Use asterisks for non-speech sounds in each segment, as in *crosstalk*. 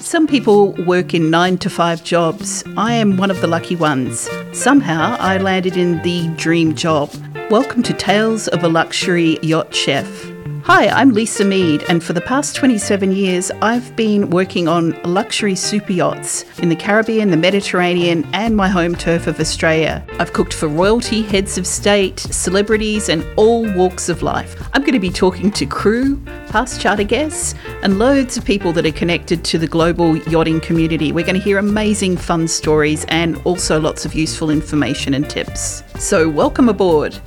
Some people work in nine to five jobs. I am one of the lucky ones. Somehow I landed in the dream job. Welcome to Tales of a Luxury Yacht Chef. Hi, I'm Lisa Mead, and for the past 27 years, I've been working on luxury super yachts in the Caribbean, the Mediterranean, and my home turf of Australia. I've cooked for royalty, heads of state, celebrities, and all walks of life. I'm going to be talking to crew, past charter guests, and loads of people that are connected to the global yachting community. We're going to hear amazing fun stories and also lots of useful information and tips. So, welcome aboard.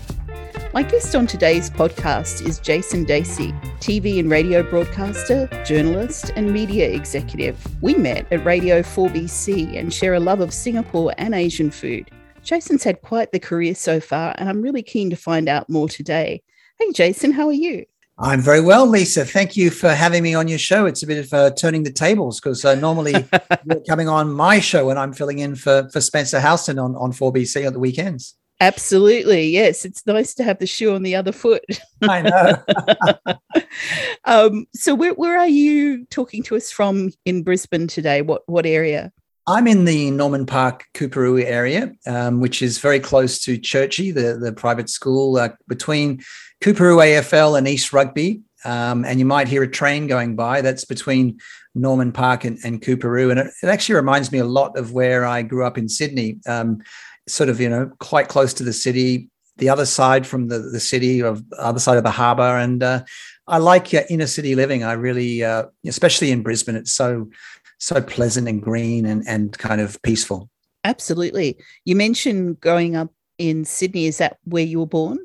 My guest on today's podcast is Jason Dasey, TV and radio broadcaster, journalist, and media executive. We met at Radio 4BC and share a love of Singapore and Asian food. Jason's had quite the career so far, and I'm really keen to find out more today. Hey, Jason, how are you? I'm very well, Lisa. Thank you for having me on your show. It's a bit of uh, turning the tables because uh, normally *laughs* you're coming on my show and I'm filling in for, for Spencer Howson on, on 4BC on the weekends. Absolutely. Yes. It's nice to have the shoe on the other foot. *laughs* I know. *laughs* um, so where, where are you talking to us from in Brisbane today? What what area? I'm in the Norman Park Coorparoo area, um, which is very close to Churchie, the, the private school uh, between Coorparoo AFL and East Rugby. Um, and you might hear a train going by. That's between Norman Park and, and Coorparoo. And it, it, actually reminds me a lot of where I grew up in Sydney. Um, sort of you know quite close to the city the other side from the, the city of other side of the harbor and uh, i like uh, inner city living. I really uh, especially in brisbane it's so so pleasant and green and and kind of peaceful. Absolutely. You mentioned growing up in sydney. Is that where you were born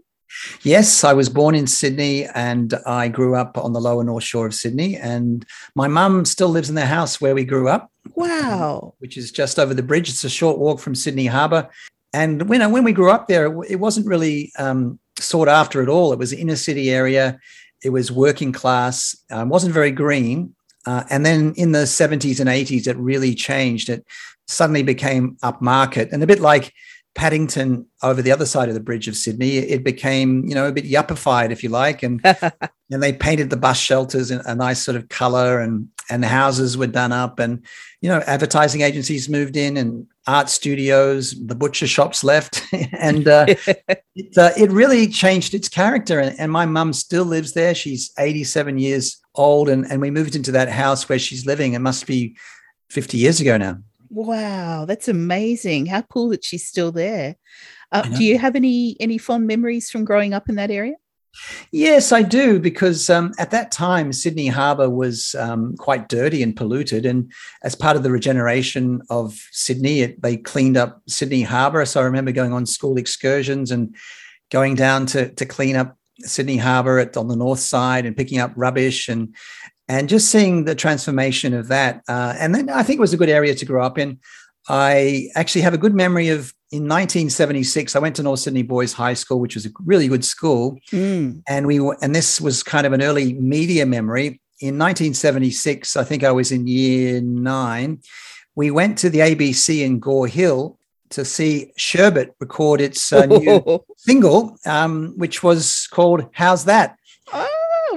Yes, I was born in Sydney and I grew up on the lower north shore of Sydney. And my mum still lives in the house where we grew up. Wow. Which is just over the bridge. It's a short walk from Sydney Harbour. And when, when we grew up there, it wasn't really um, sought after at all. It was inner city area, it was working class, um, wasn't very green. Uh, and then in the 70s and 80s, it really changed. It suddenly became upmarket and a bit like Paddington over the other side of the bridge of Sydney, it became, you know, a bit yuppified, if you like, and *laughs* and they painted the bus shelters in a nice sort of color, and and the houses were done up, and you know, advertising agencies moved in, and art studios, the butcher shops left, *laughs* and uh, *laughs* it, uh, it really changed its character. And, and my mum still lives there; she's eighty-seven years old, and and we moved into that house where she's living. It must be fifty years ago now. Wow, that's amazing. How cool that she's still there. Uh, do you have any any fond memories from growing up in that area? Yes, I do, because um, at that time, Sydney Harbour was um, quite dirty and polluted. And as part of the regeneration of Sydney, it, they cleaned up Sydney Harbour. So I remember going on school excursions and going down to, to clean up Sydney Harbour at, on the north side and picking up rubbish. And and just seeing the transformation of that. Uh, and then I think it was a good area to grow up in. I actually have a good memory of in 1976. I went to North Sydney Boys High School, which was a really good school, mm. and we and this was kind of an early media memory. In 1976, I think I was in year nine. We went to the ABC in Gore Hill to see Sherbet record its uh, new *laughs* single, um, which was called "Howzat."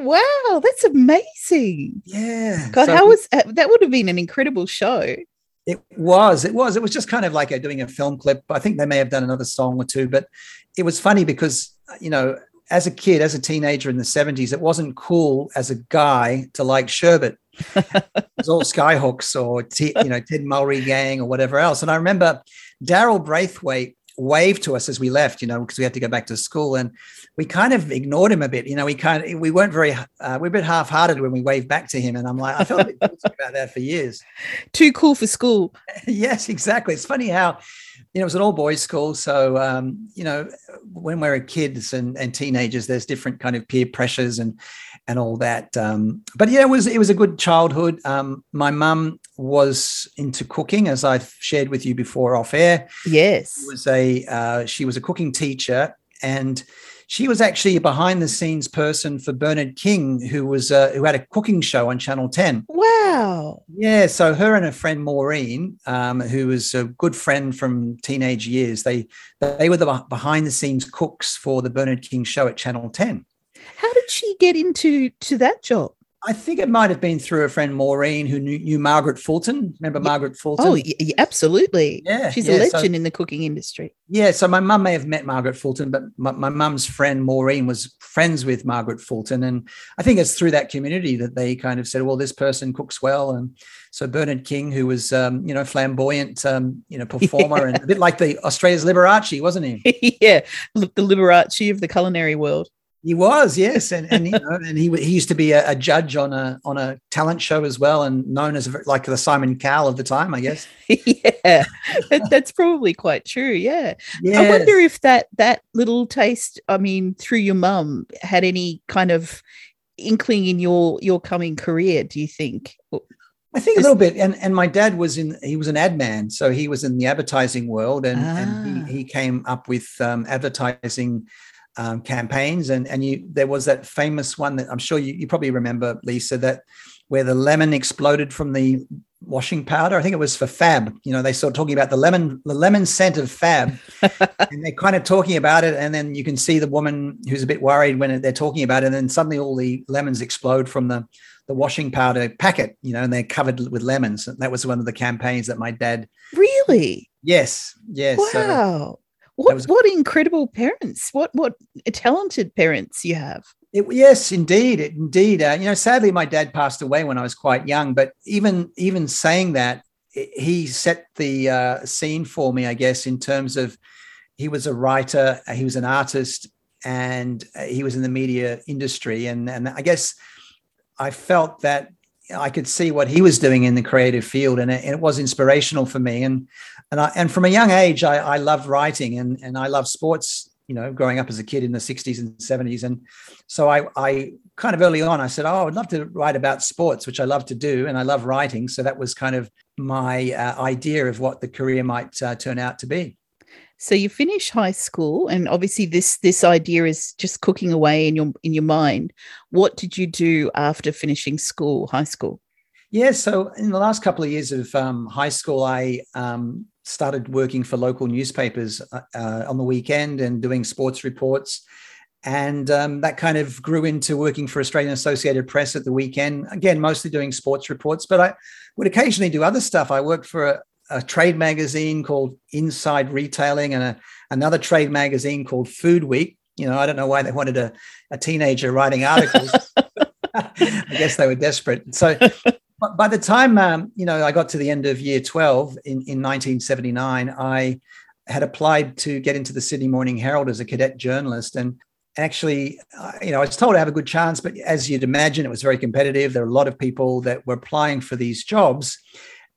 Wow, that's amazing. Yeah. God, so how was uh, that? Would have been an incredible show. It was. It was. It was just kind of like a, doing a film clip. I think they may have done another song or two, but it was funny because you know, as a kid, as a teenager in the seventies, it wasn't cool as a guy to like Sherbet. *laughs* it was all Skyhooks or T, you know Ted Mulry Gang or whatever else. And I remember Daryl Braithwaite waved to us as we left, you know, because we had to go back to school, and we kind of ignored him a bit. You know, we kind of we weren't very uh, we are a bit half-hearted when we waved back to him, and I'm like, I felt *laughs* about that for years. Too cool for school. *laughs* yes, exactly. It's funny how you know it was an all boys school, so um, you know when we're kids and, and teenagers, there's different kind of peer pressures and and all that. Um, but yeah, it was it was a good childhood. Um, my mum was into cooking, as I've shared with you before off air. Yes, she was a uh, she was a cooking teacher, and she was actually a behind the scenes person for Bernard King, who was uh, who had a cooking show on Channel Ten. Wow. Yeah, so her and her friend Maureen, um, who was a good friend from teenage years, they they were the behind the scenes cooks for the Bernard King show at Channel Ten. How did she get into to that job? I think it might have been through a friend Maureen who knew, knew Margaret Fulton. Remember yeah. Margaret Fulton? Oh, y- absolutely. Yeah, she's yeah, a legend so, in the cooking industry. Yeah, so my mum may have met Margaret Fulton, but my mum's friend Maureen was friends with Margaret Fulton, and I think it's through that community that they kind of said, "Well, this person cooks well," and so Bernard King, who was um, you know flamboyant, um, you know performer, yeah. and *laughs* a bit like the Australia's Liberace, wasn't he? *laughs* yeah, the Liberace of the culinary world. He was, yes, and and you know, and he he used to be a, a, judge on a on a talent show as well, and known as like the Simon Cowell of the time, I guess. *laughs* yeah, that's probably quite true. Yeah, yes. I wonder if that that little taste, I mean, through your mum, had any kind of inkling in your your coming career. Do you think? I think a little bit, and and my dad was in he was an ad man, so he was in the advertising world, and, ah. and he, he came up with um, advertising um, campaigns, and and you there was that famous one that I'm sure you, you probably remember, Lisa, that where the lemon exploded from the washing powder. I think it was for Fab. You know, they started talking about the lemon, the lemon scent of Fab, *laughs* and they're kind of talking about it. And then you can see the woman who's a bit worried when they're talking about it. And then suddenly all the lemons explode from the the washing powder packet. You know, and they're covered with lemons. And that was one of the campaigns that my dad. Really? Yes. Yes. Wow. So what was, what incredible parents! What what talented parents you have. It, yes, indeed, indeed. Uh, you know, sadly, my dad passed away when I was quite young. But even even saying that, he set the uh, scene for me, I guess, in terms of he was a writer, he was an artist, and uh, he was in the media industry. And and I guess I felt that I could see what he was doing in the creative field, and it, it was inspirational for me. And and I and from a young age, I, I loved writing and and I loved sports. You know, growing up as a kid in the '60s and '70s, and so I I kind of early on I said, oh, I'd love to write about sports, which I love to do, and I love writing. So that was kind of my uh, idea of what the career might uh, turn out to be. So you finish high school, and obviously this this idea is just cooking away in your in your mind. What did you do after finishing school, high school? Yeah, so in the last couple of years of um, high school, I um, started working for local newspapers uh, uh, on the weekend and doing sports reports. And um, that kind of grew into working for Australian Associated Press at the weekend. Again, mostly doing sports reports, but I would occasionally do other stuff. I worked for a, a trade magazine called Inside Retailing and a, another trade magazine called Food Week. You know, I don't know why they wanted a, a teenager writing articles. *laughs* *laughs* I guess they were desperate. So by the time um, you know I got to the end of year 12 in, in 1979, I had applied to get into the Sydney Morning Herald as a cadet journalist. And actually, uh, you know, I was told I have a good chance, but as you'd imagine, it was very competitive. There were a lot of people that were applying for these jobs.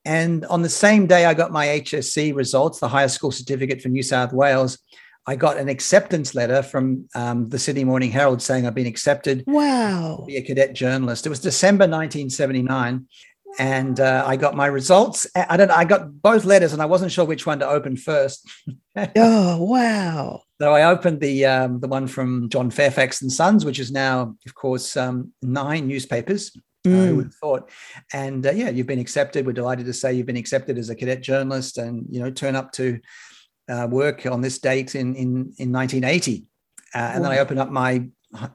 And on the same day, I got my HSC results, the Higher School Certificate for New South Wales. I got an acceptance letter from um, the Sydney Morning Herald saying I've been accepted. Wow. To be a cadet journalist. It was December 1979. And uh, I got my results. I don't. I got both letters, and I wasn't sure which one to open first. *laughs* oh wow! So I opened the um, the one from John Fairfax and Sons, which is now, of course, um, nine newspapers. Mm. Uh, who would have thought? And uh, yeah, you've been accepted. We're delighted to say you've been accepted as a cadet journalist, and you know, turn up to uh, work on this date in in, in 1980. Uh, and wow. then I opened up my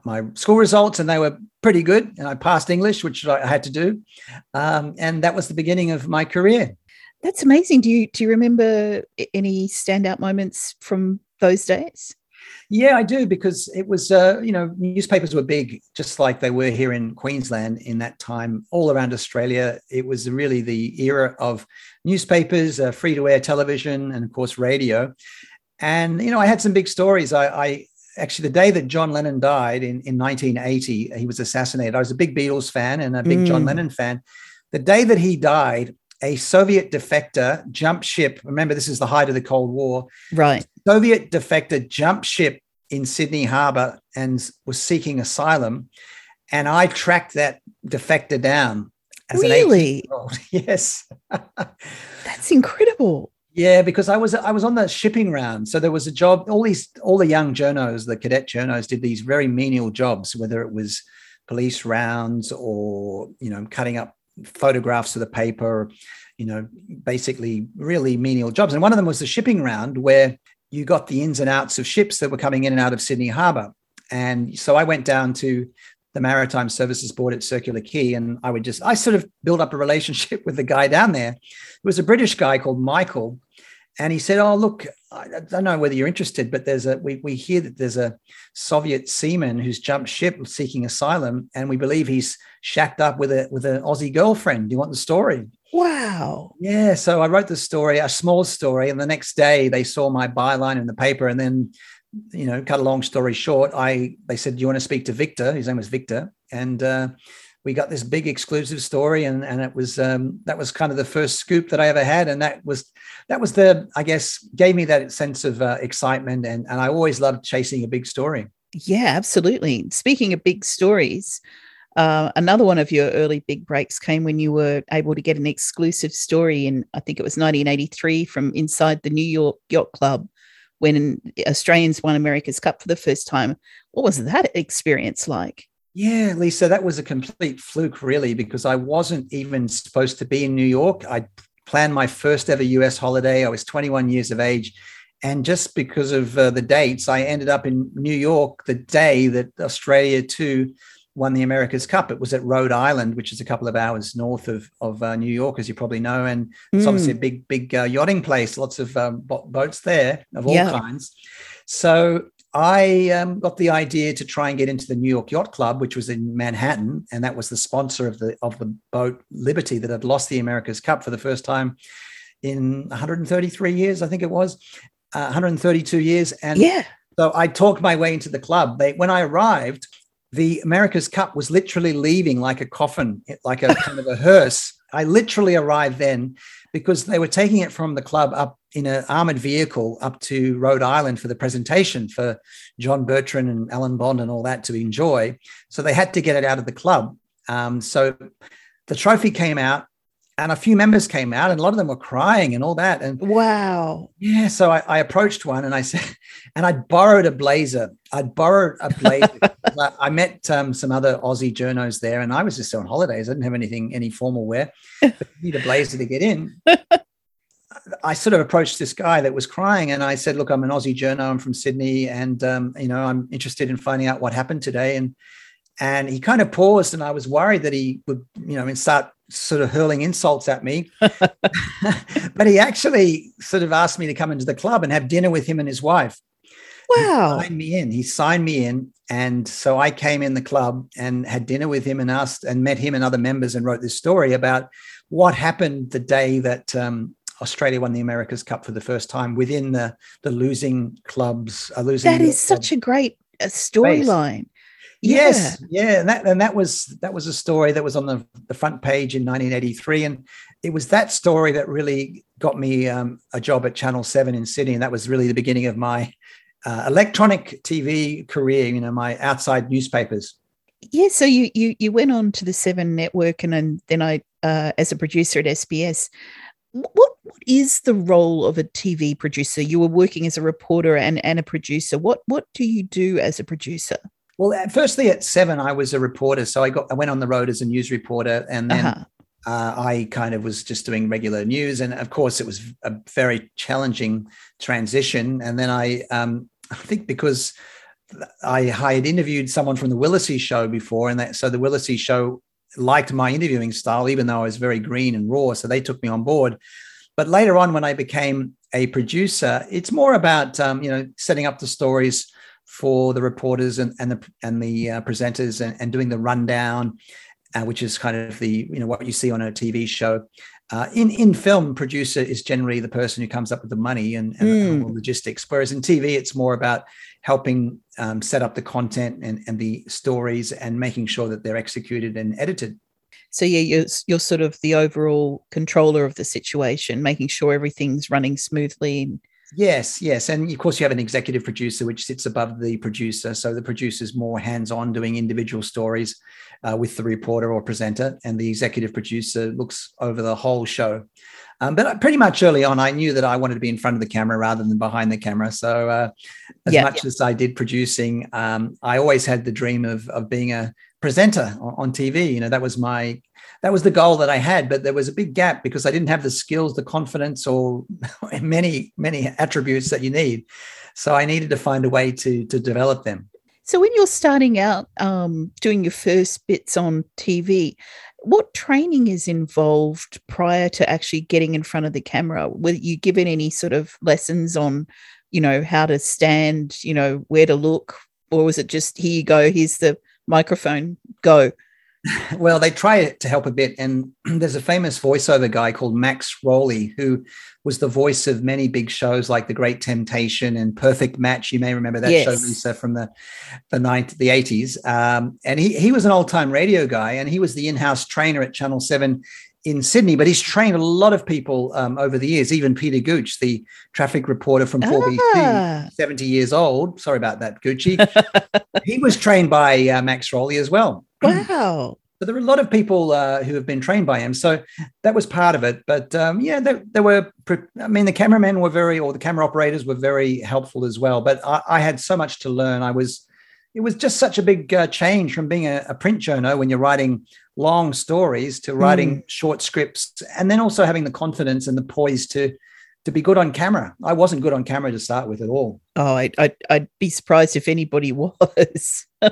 my school results, and they were pretty good. And I passed English, which I had to do, um, and that was the beginning of my career. That's amazing. Do you do you remember any standout moments from those days? Yeah, I do because it was, uh, you know, newspapers were big, just like they were here in Queensland in that time, all around Australia. It was really the era of newspapers, uh, free to air television, and of course, radio. And, you know, I had some big stories. I, I actually, the day that John Lennon died in, in 1980, he was assassinated. I was a big Beatles fan and a big mm. John Lennon fan. The day that he died, a Soviet defector jumped ship. Remember, this is the height of the Cold War. Right. Soviet defector jumped ship in Sydney Harbour and was seeking asylum. And I tracked that defector down as really? an *laughs* Yes. *laughs* That's incredible. Yeah, because I was I was on the shipping round. So there was a job, all these all the young journos, the cadet journos did these very menial jobs, whether it was police rounds or, you know, cutting up photographs of the paper, you know, basically really menial jobs. And one of them was the shipping round where you got the ins and outs of ships that were coming in and out of Sydney Harbour. And so I went down to the Maritime Services Board at Circular Quay. And I would just, I sort of built up a relationship *laughs* with the guy down there. It was a British guy called Michael. And he said, Oh, look, I don't know whether you're interested, but there's a, we, we hear that there's a Soviet seaman who's jumped ship seeking asylum. And we believe he's shacked up with a, with an Aussie girlfriend. Do you want the story? Wow. Yeah. So I wrote the story, a small story. And the next day they saw my byline in the paper. And then you know, cut a long story short, I they said, "Do you want to speak to Victor?" His name was Victor, and uh, we got this big exclusive story, and and it was um, that was kind of the first scoop that I ever had, and that was that was the I guess gave me that sense of uh, excitement, and and I always loved chasing a big story. Yeah, absolutely. Speaking of big stories. Uh, another one of your early big breaks came when you were able to get an exclusive story in, I think it was 1983, from inside the New York Yacht Club when Australians won America's Cup for the first time. What was that experience like? Yeah, Lisa, that was a complete fluke, really, because I wasn't even supposed to be in New York. I planned my first ever US holiday. I was 21 years of age. And just because of uh, the dates, I ended up in New York the day that Australia 2 won the America's Cup. It was at Rhode Island, which is a couple of hours north of of uh, New York, as you probably know, and it's mm. obviously a big, big uh, yachting place. Lots of um, boats there of all yeah. kinds. So I um, got the idea to try and get into the New York Yacht Club, which was in Manhattan, and that was the sponsor of the of the boat Liberty that had lost the America's Cup for the first time in 133 years, I think it was, uh, 132 years, and yeah. So I talked my way into the club. They, when I arrived, the America's Cup was literally leaving like a coffin, like a *laughs* kind of a hearse. I literally arrived then because they were taking it from the club up in an armored vehicle up to Rhode Island for the presentation for John Bertrand and Alan Bond and all that to enjoy. So they had to get it out of the club. Um, so the trophy came out and a few members came out and a lot of them were crying and all that and wow. Yeah so I, I approached one and i said *laughs* and i borrowed a blazer. I'd borrowed a blazer. *laughs* I met um, some other aussie journos there and i was just on holidays. I didn't have anything any formal wear. But *laughs* need a blazer to get in. I sort of approached this guy that was crying, and I said, "Look, I'm an Aussie journo. I'm from Sydney, and um, you know, I'm interested in finding out what happened today." And and he kind of paused, and I was worried that he would, you know, start sort of hurling insults at me. *laughs* *laughs* but he actually sort of asked me to come into the club and have dinner with him and his wife. Wow. He signed me in. He signed me in. And so I came in the club and had dinner with him and asked and met him and other members and wrote this story about what happened the day that um, Australia won the America's Cup for the first time within the the losing clubs. Uh, losing that is such a great uh, storyline. Yes, yeah. yeah, and that and that was that was a story that was on the, the front page in 1983, and it was that story that really got me um, a job at Channel Seven in Sydney, and that was really the beginning of my uh, electronic TV career. You know, my outside newspapers. Yeah, so you you you went on to the Seven Network, and, and then I, uh, as a producer at SBS. What what is the role of a TV producer? You were working as a reporter and, and a producer. What what do you do as a producer? Well, firstly, at seven, I was a reporter, so I got I went on the road as a news reporter, and then uh-huh. uh, I kind of was just doing regular news, and of course, it was a very challenging transition. And then I, um, I think because I, I had interviewed someone from the Willesee show before, and that so the Willesee show liked my interviewing style, even though I was very green and raw, so they took me on board. But later on, when I became a producer, it's more about um, you know setting up the stories for the reporters and, and the and the uh, presenters and, and, doing the rundown, uh, which is kind of the you know what you see on a TV show. Uh, in in film, producer is generally the person who comes up with the money and, and mm. the logistics. Whereas in TV, it's more about helping um, set up the content and, and the stories and making sure that they're executed and edited. So yeah, you're you're sort of the overall controller of the situation, making sure everything's running smoothly and Yes, yes. And of course, you have an executive producer, which sits above the producer. So the producer is more hands on doing individual stories uh, with the reporter or presenter, and the executive producer looks over the whole show. Um, but pretty much early on, I knew that I wanted to be in front of the camera rather than behind the camera. So, uh, as yeah, much yeah. as I did producing, um, I always had the dream of, of being a presenter on, on TV. You know, that was my that was the goal that I had, but there was a big gap because I didn't have the skills, the confidence, or *laughs* many, many attributes that you need. So I needed to find a way to to develop them. So when you're starting out um, doing your first bits on TV, what training is involved prior to actually getting in front of the camera? Were you given any sort of lessons on, you know, how to stand, you know, where to look, or was it just here you go, here's the microphone, go? Well, they try to help a bit. And *clears throat* there's a famous voiceover guy called Max Rowley, who was the voice of many big shows like The Great Temptation and Perfect Match. You may remember that yes. show, Lisa, from the the 90, the 80s. Um, and he he was an old time radio guy, and he was the in house trainer at Channel Seven in Sydney. But he's trained a lot of people um, over the years. Even Peter Gooch, the traffic reporter from 4BC, ah. 70 years old. Sorry about that, Gucci. *laughs* he was trained by uh, Max Rowley as well. Wow. So there are a lot of people uh, who have been trained by him. So that was part of it. But um, yeah, there, there, were, I mean, the cameramen were very, or the camera operators were very helpful as well. But I, I had so much to learn. I was, it was just such a big uh, change from being a, a, print journal when you're writing long stories to writing mm. short scripts and then also having the confidence and the poise to to be good on camera. I wasn't good on camera to start with at all. Oh, I, I'd, I'd be surprised if anybody *laughs* was. yeah.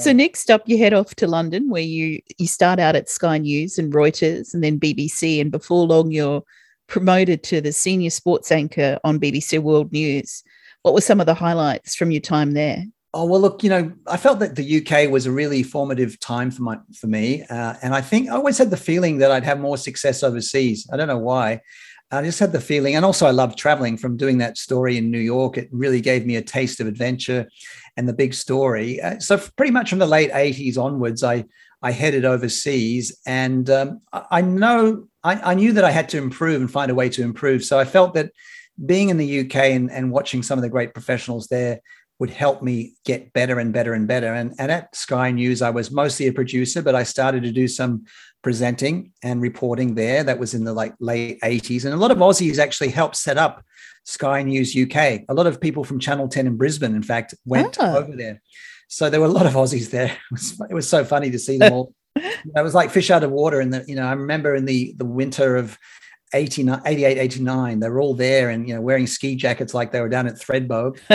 So next up, you head off to London, where you you start out at Sky News and Reuters, and then BBC, and before long, you're promoted to the senior sports anchor on BBC World News. What were some of the highlights from your time there? Oh well, look, you know, I felt that the UK was a really formative time for my for me, uh, and I think I always had the feeling that I'd have more success overseas. I don't know why. I just had the feeling, and also I loved traveling from doing that story in New York. It really gave me a taste of adventure and the big story. Uh, so pretty much from the late '80s onwards, I I headed overseas, and um, I know I, I, knew that I had to improve and find a way to improve. So I felt that being in the UK and, and watching some of the great professionals there would help me get better and better and better. And, and at Sky News, I was mostly a producer, but I started to do some presenting and reporting there. That was in the like late 80s. And a lot of Aussies actually helped set up Sky News UK. A lot of people from Channel 10 in Brisbane, in fact, went oh. over there. So there were a lot of Aussies there. *laughs* It was, it was so funny to see them all. *laughs* it was like fish out of water. And you know, I remember in the the winter of 89, 88, 89, they were all there and you know wearing ski jackets like they were down at Thredbo. *laughs*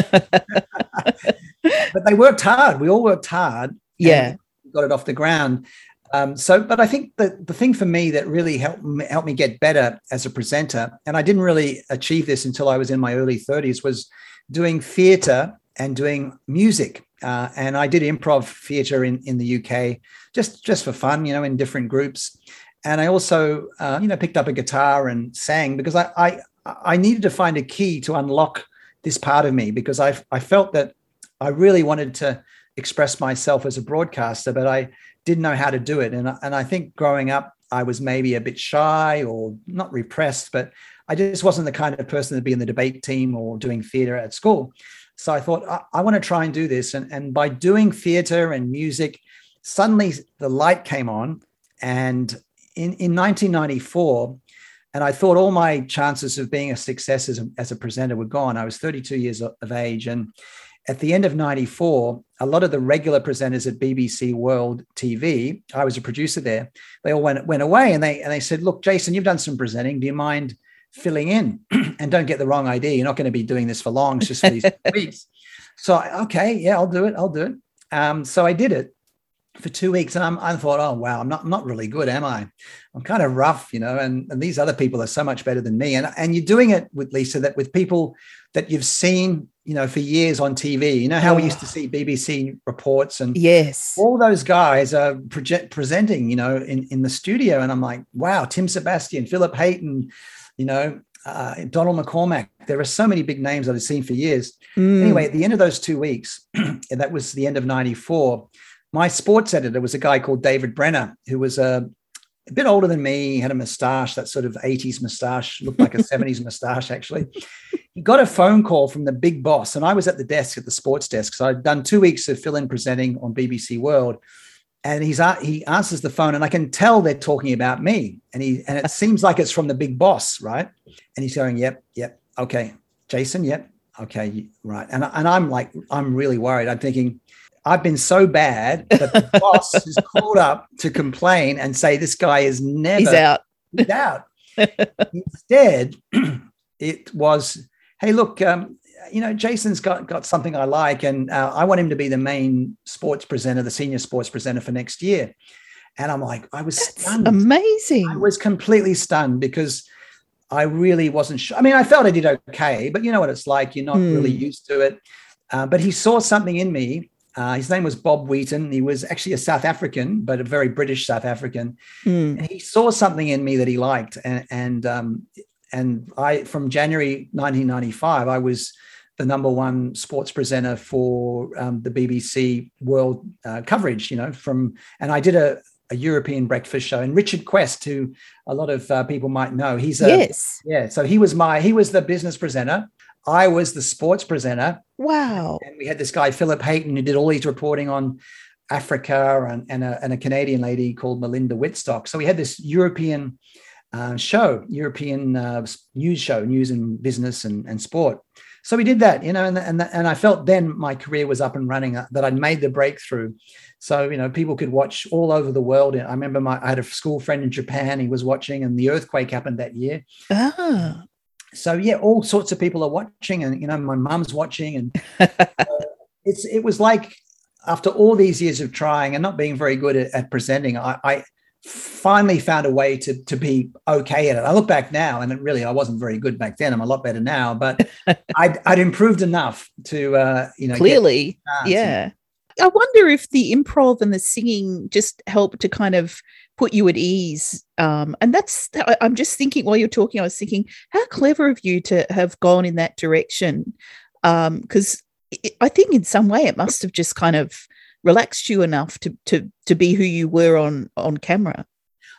but they worked hard. We all worked hard. Yeah. Got it off the ground. Um, so, but I think the, the thing for me that really helped me, helped me get better as a presenter, and I didn't really achieve this until I was in my early 30s, was doing theatre and doing music. Uh, and I did improv theatre in, in the UK just just for fun, you know, in different groups. And I also, uh, you know, picked up a guitar and sang because I, I I needed to find a key to unlock this part of me because I I felt that I really wanted to express myself as a broadcaster, but I didn't know how to do it. And, and I think growing up, I was maybe a bit shy or not repressed, but I just wasn't the kind of person to be in the debate team or doing theater at school. So I thought, I, I want to try and do this. And, and by doing theater and music, suddenly the light came on. And in, in 1994, and I thought all my chances of being a success as a, as a presenter were gone. I was 32 years of age. And at the end of 94, a lot of the regular presenters at BBC World TV, I was a producer there, they all went, went away and they, and they said, Look, Jason, you've done some presenting. Do you mind filling in? *clears throat* and don't get the wrong idea. You're not going to be doing this for long, it's just for these *laughs* weeks. So, okay, yeah, I'll do it. I'll do it. Um, so I did it for two weeks and I'm, I thought, oh, wow, I'm not, I'm not really good, am I? I'm kind of rough, you know, and, and these other people are so much better than me. And, and you're doing it with Lisa, that with people that you've seen, you know, for years on TV. You know how oh. we used to see BBC reports and yes, all those guys are project, presenting, you know, in, in the studio. And I'm like, wow, Tim Sebastian, Philip Hayton, you know, uh, Donald MacCormick. There are so many big names that I've seen for years. Mm. Anyway, at the end of those two weeks, and *clears throat* that was the end of 94, my sports editor was a guy called David Brenner, who was a, a bit older than me, he had a mustache, that sort of 80s mustache, looked like a *laughs* 70s mustache, actually. He got a phone call from the big boss, and I was at the desk at the sports desk. So I'd done two weeks of fill in presenting on BBC World. And he's he answers the phone, and I can tell they're talking about me. And he and it seems like it's from the big boss, right? And he's going, "Yep, yep, okay, Jason, yep, okay, right." And and I'm like, I'm really worried. I'm thinking, I've been so bad that the *laughs* boss is called up to complain and say this guy is never he's out. He's out. Instead, *clears throat* it was, hey, look, um, you know, Jason's got got something I like, and uh, I want him to be the main sports presenter, the senior sports presenter for next year. And I'm like, I was That's stunned. amazing. I was completely stunned because I really wasn't sure. I mean, I felt I did okay, but you know what it's like. You're not Hmm. really used to it. Uh, but he saw something in me. Uh, his name was Bob Wheaton. He was actually a South African, but a very British South African. Mm. And he saw something in me that he liked. And and um, and I from January 1995, I was the number one sports presenter for um, the BBC World uh, coverage. You know, from and I did a, a European breakfast show. And Richard Quest, who a lot of uh, people might know, he's a yes. yeah. So he was my he was the business presenter. I was the sports presenter, Wow. and we had this guy Philip Hayton who did all his reporting on Africa and and a, and a Canadian lady called Melinda Whitstock. So we had this European uh, show, European uh, news show, news and business and, and sport. So we did that, you know, and, and and I felt then my career was up and running, uh, that I'd made the breakthrough. So you know, people could watch all over the world. I remember my I had a school friend in Japan. He was watching, and the earthquake happened that year Ah. So yeah all sorts of people are watching and you know my mum's watching and uh, *laughs* it's it was like after all these years of trying and not being very good at, at presenting I, I finally found a way to to be okay at it i look back now and it really i wasn't very good back then i'm a lot better now but *laughs* I'd, I'd improved enough to uh you know Clearly. yeah. chance. I wonder if the improv and the singing just helped to kind of put you at ease. Um, and that's, I'm just thinking while you're talking, I was thinking, how clever of you to have gone in that direction. Because I think in some way it must have just kind of relaxed you enough to, to, to be who you were on, on camera.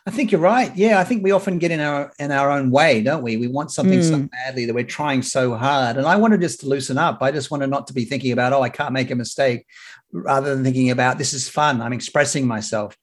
I think you're right. Yeah, I think we often get in our in our own way, don't we? We want something so Mm. badly that we're trying so hard. And I wanted just to loosen up. I just wanted not to be thinking about, oh, I can't make a mistake, rather than thinking about this is fun. I'm expressing myself,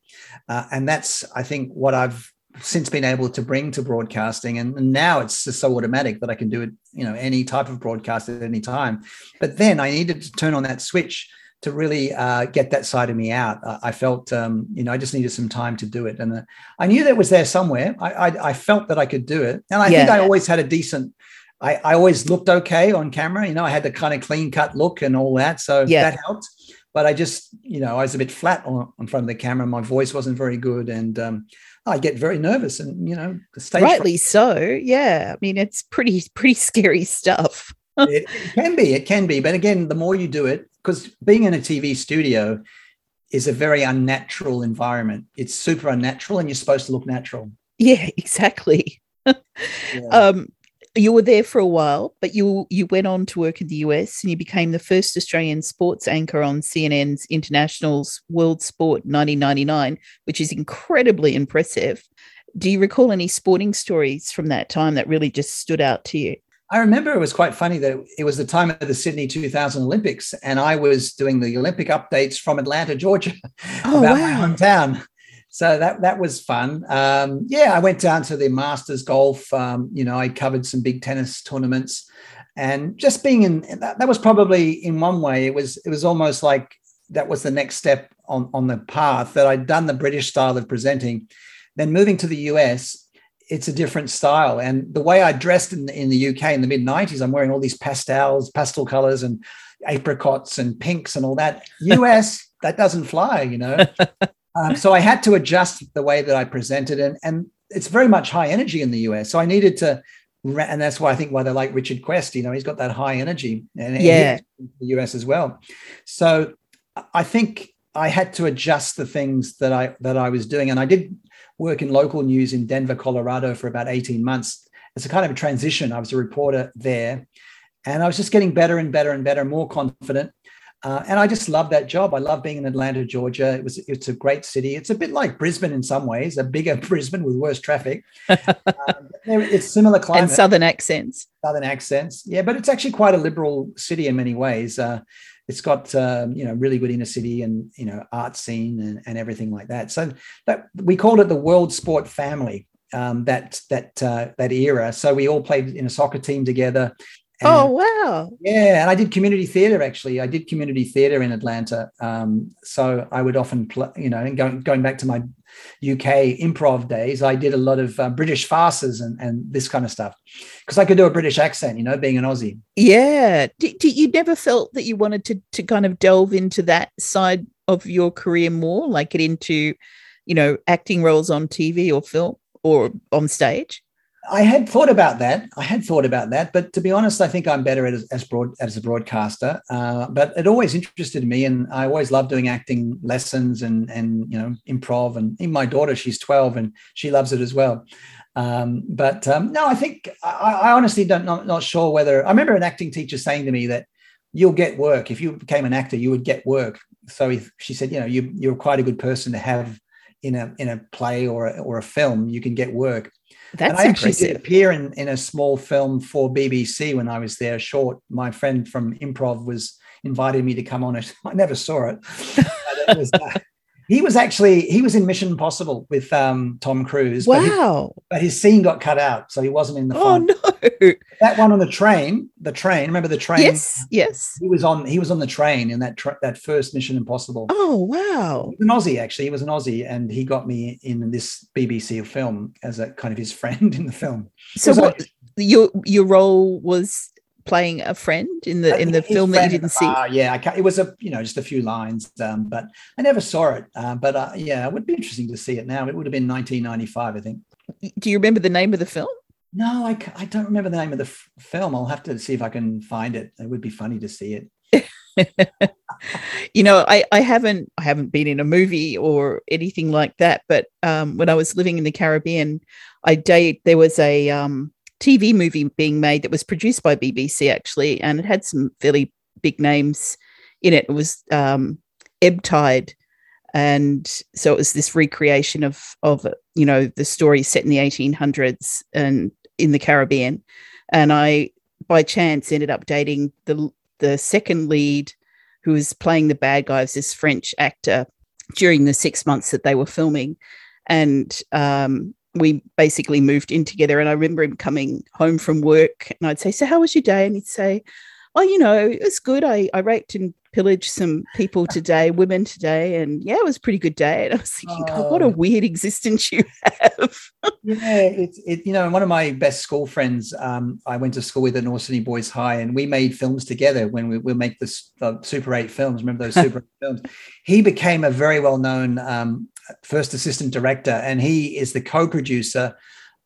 uh, and that's I think what I've since been able to bring to broadcasting. And, and now it's just so automatic that I can do it, you know, any type of broadcast at any time. But then I needed to turn on that switch to really uh, get that side of me out. I, felt, um, you know, I just needed some time to do it, and uh, I knew that was there somewhere. I, I, I felt that I could do it, and I think I always had a decent. I, I always looked okay on camera. You know, I had the kind of clean cut look and all that, so Yeah. that helped. But I just, you know, I was a bit flat on, in front of the camera. My voice wasn't very good, and um, I get very nervous. And you know, the stage fright- Rightly so. Yeah. I mean, it's pretty, pretty scary stuff. *laughs* it, it can be, it can be. But again, the more you do it, because being in a TV studio is a very unnatural environment. It's super unnatural, and you're supposed to look natural. Yeah, exactly. Yeah. *laughs* Um, you were there for a while, but you you went on to work in the US and you became the first Australian sports anchor on CNN's International's World Sport 1999, which is incredibly impressive. Do you recall any sporting stories from that time that really just stood out to you? I remember it was quite funny that it was the time of the Sydney 2000 Olympics, and I was doing the Olympic updates from Atlanta, Georgia, Oh, about wow. my hometown. So that that was fun. Um, yeah, I went down to the Masters golf. Um, you know, I covered some big tennis tournaments, and just being in that, that was probably in one way it was it was almost like that was the next step on on the path that I'd done the British style of presenting, then moving to the US it's a different style. And the way I dressed in, in the UK in the mid 90s, I'm wearing all these pastels, pastel colors, and apricots and pinks and all that. *laughs* US, that doesn't fly, you know. *laughs* um, so I had to adjust the way that I presented, and and it's very much high energy in the US. So I needed to, and that's why I think why they like Richard Quest. You know, he's got that high energy, and Yeah. the US as well. So I think I had to adjust the things that I that I was doing, and I did work in local news in Denver, Colorado for about 18 months. It's a kind of a transition. I was a reporter there, and I was just getting better and better and better, more confident. Uh, and I just love that job. I love being in Atlanta, Georgia. It was it's a great city. It's a bit like Brisbane in some ways, a bigger *laughs* Brisbane with worse traffic. *laughs* um, it's similar climate And southern accents. southern accents. Yeah, but it's actually quite a liberal city in many ways. Uh, it's got um, you know really good inner city and you know art scene and, and everything like that. So that we called it the world sport family. Um, that that uh, that era. So we all played in a soccer team together, And, oh wow! Yeah, and I did community theatre actually. I did community theatre in Atlanta, um, so I would often, play, you know, and going going back to my UK improv days, I did a lot of uh, British farces and and this kind of stuff because I could do a British accent, you know, being an Aussie. Yeah, did, did you never felt that you wanted to to kind of delve into that side of your career more, like get into, you know, acting roles on TV or film or on stage? I had thought about that. I had thought about that, but to be honest, I think I'm better as as, broad, as a broadcaster. Uh, but it always interested me, and I always loved doing acting lessons and and you know improv. And even my daughter, she's 12, and she loves it as well. Um, but um, no, I think I, I honestly don't not, not sure whether I remember an acting teacher saying to me that you'll get work if you became an actor, you would get work. So if, she said, you know, you you're quite a good person to have in a in a play or a, or a film, you can get work. That's and I actually impressive. did appear in, in a small film for BBC when I was there. Short. My friend from improv was invited me to come on it. *laughs* I never saw it. it was, uh, he was actually he was in Mission Impossible with um, Tom Cruise. But his, Wow! but his scene got cut out, so he wasn't in the. Oh final. no! That one on the train. The train. Remember the train? Yes, yes. He was on. He was on the train in that tra- that first Mission Impossible. Oh wow! He was an Aussie, actually. He was an Aussie, and he got me in this BBC film as a kind of his *laughs* friend in the film. So what your your role was playing a friend in the in the film that you didn't see? bar, yeah, it was a you know just a few lines, um, but I never saw it. Uh, but uh, yeah, it would be interesting to see it now. It would have been 1995, I think. Do you remember the name of the film? No, I, I don't remember the name of the f- film. I'll have to see if I can find it. It would be funny to see it. *laughs* you know I, I haven't i haven't been in a movie or anything like that but um, when i was living in the caribbean i date there was a um, tv movie being made that was produced by bbc actually and it had some fairly big names in it. It was um, ebb tide. And so it was this recreation of of you know the story set in the 1800s and in the caribbean. And i by chance ended up dating the the second lead who was playing the bad guys, this French actor during the six months that they were filming. And um, we basically moved in together. And I remember him coming home from work and I'd say, So, how was your day? And he'd say, Oh, you know, it was good. I, I raped and pillaged some people *laughs* today, women today. And yeah, it was a pretty good day. And I was thinking, God, what a Oh. weird existence you have. Yeah, it's it. You know, one of my best school friends. Um, I went to school with at North Sydney Boys High, and we made films together. When we we make this uh, Super Eight films, remember those Super Eight films? *laughs* He became a very well known um, first assistant director, and he is the co-producer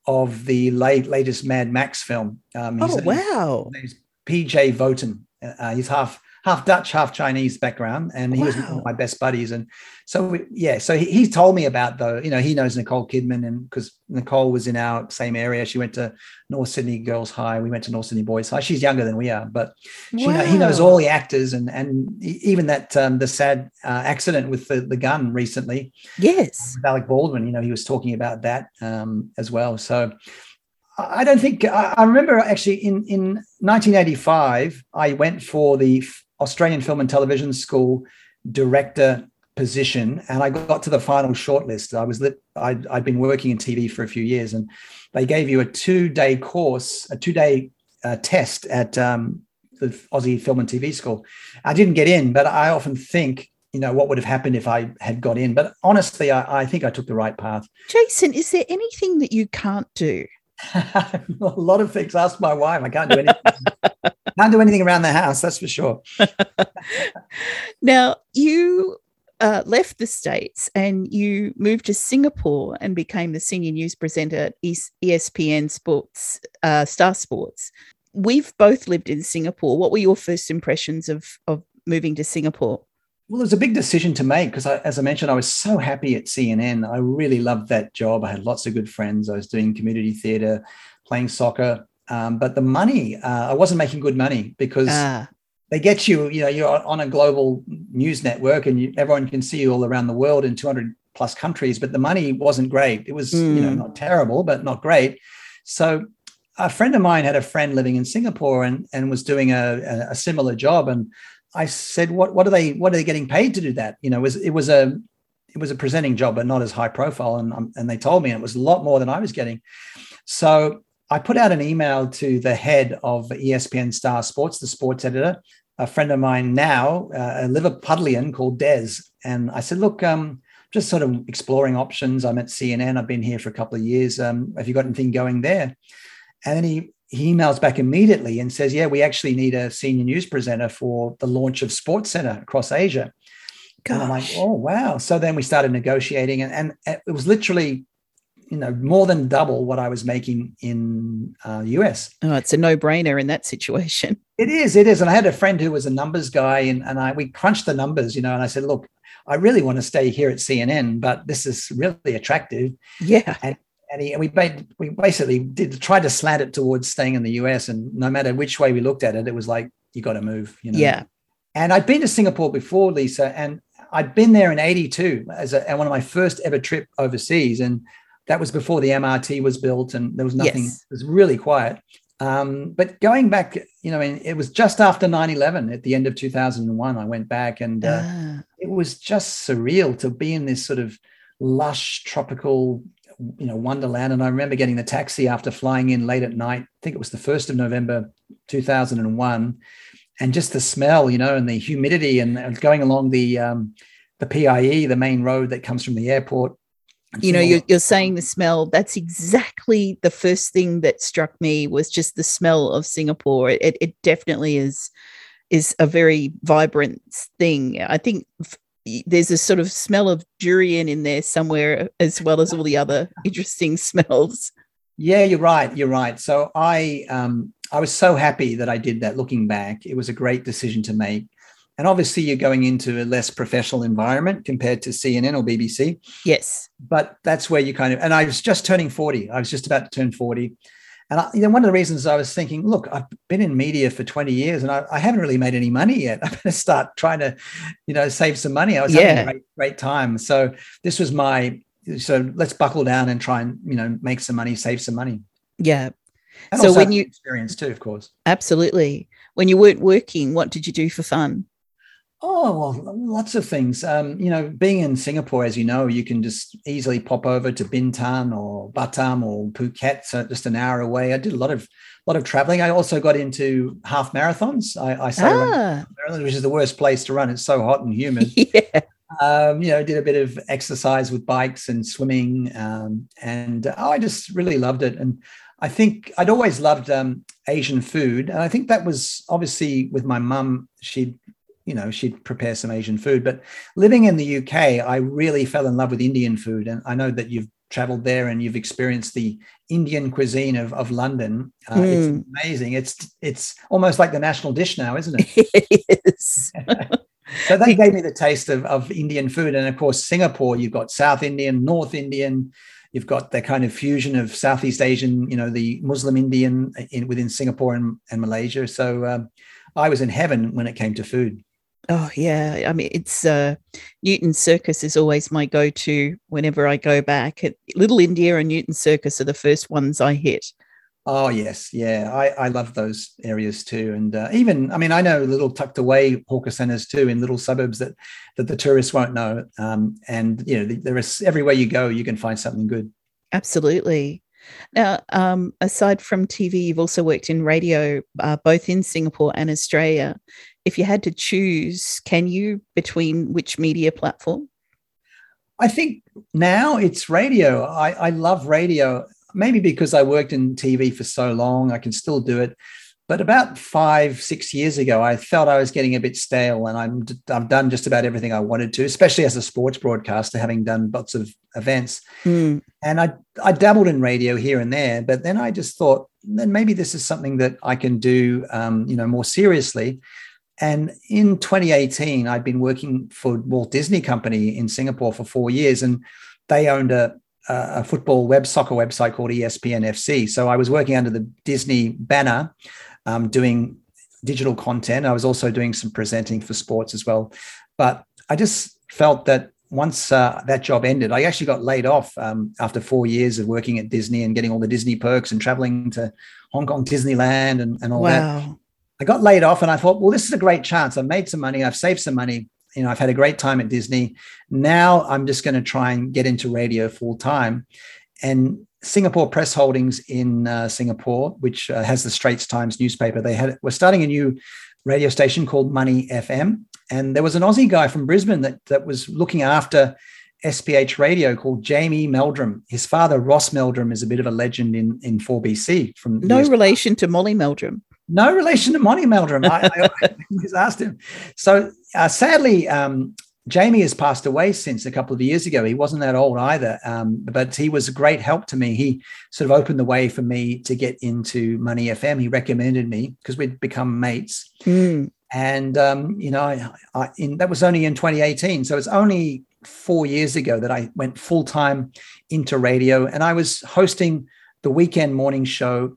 of the late latest Mad Max film. Um, oh, wow. name's PJ Voeten. Uh, he's half half Dutch, half Chinese background, and he was one of my best buddies. And so, we, yeah, so he, he told me about though, you know, he knows Nicole Kidman, and because Nicole was in our same area, she went to North Sydney Girls High, we went to North Sydney Boys High. She's younger than we are, but she know, he knows all the actors, and and even that um, the sad uh, accident with the the gun recently Yes. with Alec Baldwin, you know, he was talking about that um, as well. So I don't think I, remember actually in in 1985 I went for the Australian Film and Television School director position, and I got to the final shortlist. I was lit, I'd, I'd been working in TV for a few years, and they gave you a two day course, a two day uh, test at um, the Aussie Film and TV School. I didn't get in, but I often think you know what would have happened if I had got in. But honestly, I, I think I took the right path. Jason, is there anything that you can't do? *laughs* a lot of things. Ask my wife. I can't do anything. *laughs* can't do anything around the house. That's for sure. *laughs* Now, you uh, left the States and you moved to Singapore and became the senior news presenter at ESPN Sports, uh, Star Sports. We've both lived in Singapore. What were your first impressions of, of moving to Singapore? Well, it was a big decision to make because, as I mentioned, I was so happy at CNN. I really loved that job. I had lots of good friends. I was doing community theatre, playing soccer, um, but the money, uh, I wasn't making good money because Ah, they get you. You know, you're on a global news network, and you, everyone can see you all around the world in 200 plus countries. But the money wasn't great. It was, you know, Mm. not terrible, but not great. So a friend of mine had a friend living in Singapore and and was doing a, a, a similar job, and I said, "What what are they what are they getting paid to do that?" You know, it was it was a it was a presenting job, but not as high profile, and um, and they told me it was a lot more than I was getting. So I put out an email to the head of ESPN Star Sports, the sports editor, a friend of mine now, uh, a Liverpudlian called Des. And I said, look, um, just sort of exploring options. I'm at CNN. I've been here for a couple of years. Um, have you got anything going there? And then he, he emails back immediately and says, yeah, we actually need a senior news presenter for the launch of Sports Center across Asia. Gosh. And I'm like, oh, wow. So then we started negotiating and, and it was literally you know more than double what I was making in uh, US. Oh, it's a no-brainer in that situation. *laughs* It is, it is. And I had a friend who was a numbers guy, and, and I we crunched the numbers, you know, and I said, look, I really want to stay here at CNN, but this is really attractive. Yeah. And, and, he, and we we basically did try to slant it towards staying in the US, and no matter which way we looked at it, it was like you got to move. You know. Yeah. And I'd been to Singapore before, Lisa, and I'd been there in '82 as a, one of my first ever trip overseas, and that was before the MRT was built, and there was nothing. Yes. It was really quiet. Um, but going back, you know, it was just after 9 11 at the end of 2001. I went back and uh, ah. it was just surreal to be in this sort of lush, tropical, you know, wonderland. And I remember getting the taxi after flying in late at night. I think it was the 1st of November 2001. And just the smell, you know, and the humidity and going along the, um, the PIE, the main road that comes from the airport you know you're, you're saying the smell that's exactly the first thing that struck me was just the smell of singapore it, it definitely is is a very vibrant thing i think there's a sort of smell of durian in there somewhere as well as all the other *laughs* interesting smells yeah you're right you're right so i um i was so happy that i did that looking back it was a great decision to make and obviously, you're going into a less professional environment compared to CNN or BBC. Yes. But that's where you kind of, and I was just turning 40. I was just about to turn 40. And I, you know, one of the reasons I was thinking, look, I've been in media for 20 years and I, I haven't really made any money yet. *laughs* I'm going to start trying to, you know, save some money. I was yeah. having a great, great time. So this was my, so let's buckle down and try and, you know, make some money, save some money. Yeah. And so when you experience too, of course. Absolutely. When you weren't working, what did you do for fun? Oh, well, lots of things. Um, you know, being in Singapore, as you know, you can just easily pop over to Bintan or Batam or Phuket, so just an hour away. I did a lot of lot of traveling. I also got into half marathons. I, I started ah. which is the worst place to run. It's so hot and humid. *laughs* yeah. Um, you know, did a bit of exercise with bikes and swimming, um, and oh, I just really loved it. And I think I'd always loved um, Asian food, and I think that was obviously with my mum. She'd you know she'd prepare some asian food. But living in the uk i really fell in love with indian food. And i know that you've traveled there and you've experienced the indian cuisine of, of london. Uh, mm. it's hmm. amazing. It's it's almost like the national dish now isn't it? *laughs* It is *laughs* so that gave me the taste of, of indian food. And of course singapore you've got south indian north indian. You've got the kind of fusion of southeast asian you know the muslim indian in, within singapore and, and malaysia. So um, i was in heaven when it came to food Oh yeah, I mean it's uh, Newton Circus is always my go-to whenever I go back. Little India and Newton Circus are the first ones I hit. Oh yes, yeah, I, I love those areas too, and uh, even I mean I know little tucked away hawker centers too in little suburbs that that the tourists won't know, um, and you know there is everywhere you go you can find something good. Absolutely. Now, um, aside from TV, you've also worked in radio, uh, both in Singapore and Australia if you had to choose, can you between which media platform? I think now it's radio. I, I love radio, maybe because I worked in TV for so long, I can still do it. But about five, six years ago, I felt I was getting a bit stale, and I'm I've done just about everything I wanted to, especially as a sports broadcaster, having done lots of events. Mm. And I I dabbled in radio here and there, but then I just thought, then maybe this is something that I can do, um, you know, more seriously. And in 2018, I'd been working for Walt Disney Company in Singapore for four years, and they owned a, a football web soccer website called ESPN FC. So I was working under the Disney banner, um, doing digital content. I was also doing some presenting for sports as well. But I just felt that once uh, that job ended, I actually got laid off um, after four years of working at Disney and getting all the Disney perks and traveling to Hong Kong Disneyland and, and all wow. that. I got laid off and I thought, well, this is a great chance. I've made some money. I've saved some money. You know, I've had a great time at Disney. Now I'm just going to try and get into radio full time. And Singapore Press Holdings in uh, Singapore, which uh, has the Straits Times newspaper. They had were starting a new radio station called Money FM, and there was an Aussie guy from Brisbane that that was looking after SPH Radio called Jamie Meldrum. His father Ross Meldrum is a bit of a legend in in 4BC. From no relation to Molly Meldrum. No relation to Molly Meldrum. I, I, *laughs* I asked him. So uh, sadly, um, Jamie has passed away since a couple of years ago. He wasn't that old either, um, but he was a great help to me. He sort of opened the way for me to get into Money FM. He recommended me because we'd become mates. Mm. And, um, you know, I, I, in, that was only in 2018. So it's only four years ago that I went full time into radio. And I was hosting the weekend morning show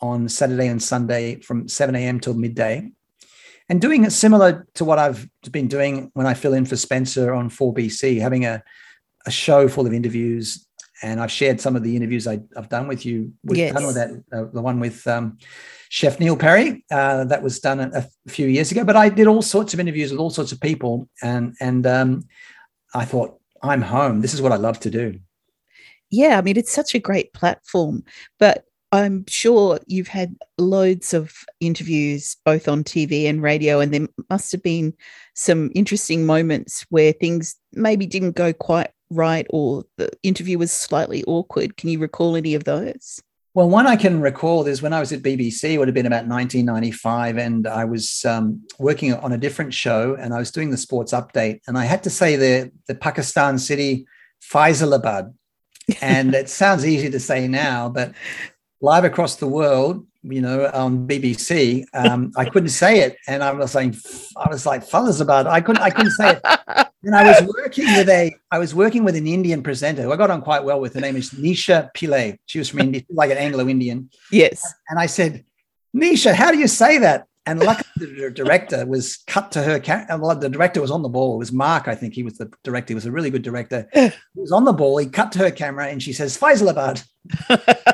on Saturday and Sunday from 7 a.m. till midday and doing it similar to what I've been doing when I fill in for Spencer on 4BC, having a, a show full of interviews. And I've shared some of the interviews I, have done with you. We've yes. done with that, uh, the one with um, Chef Neil Perry, uh, that was done a, a, few years ago. But I did all sorts of interviews with all sorts of people, and and um, I thought I'm home. This is what I love to do. Yeah, I mean it's such a great platform, but I'm sure you've had loads of interviews both on TV and radio, and there must have been some interesting moments where things maybe didn't go quite right or the interview was slightly awkward. Can you recall any of those? Well, one I can recall is when I was at BBC, it would have been about 1995, and I was um, working on a different show and I was doing the sports update. And I had to say the, the Pakistan city Faisalabad. *laughs* and it sounds easy to say now, but live across the world, you know, on BBC. Um, I couldn't say it, and I was saying, I was like, fellas about. It. I couldn't, I couldn't say it. *laughs* And I was working with a, I was working with an Indian presenter who I got on quite well with. Her name is Nisha Pillay. She was from India, like an Anglo-Indian. Yes. And I said, Nisha, how do you say that? And luckily, the director was cut to her. Camera. Well, the director was on the ball. It was Mark, I think he was the director. He was a really good director. *laughs* He was on the ball. He cut to her camera and she says, Faisalabad *laughs*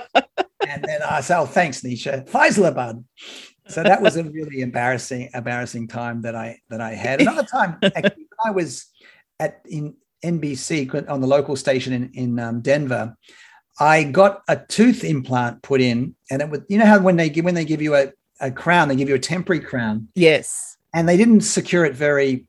and then I said, "Oh, thanks, Nisha, Faisalabad." So that was a really embarrassing, embarrassing time that I that I had. Another time, *laughs* actually, I was at in NBC on the local station in in um, Denver. I got a tooth implant put in, and it was you know how when they give when they give you a, a crown, they give you a temporary crown. Yes. And they didn't secure it very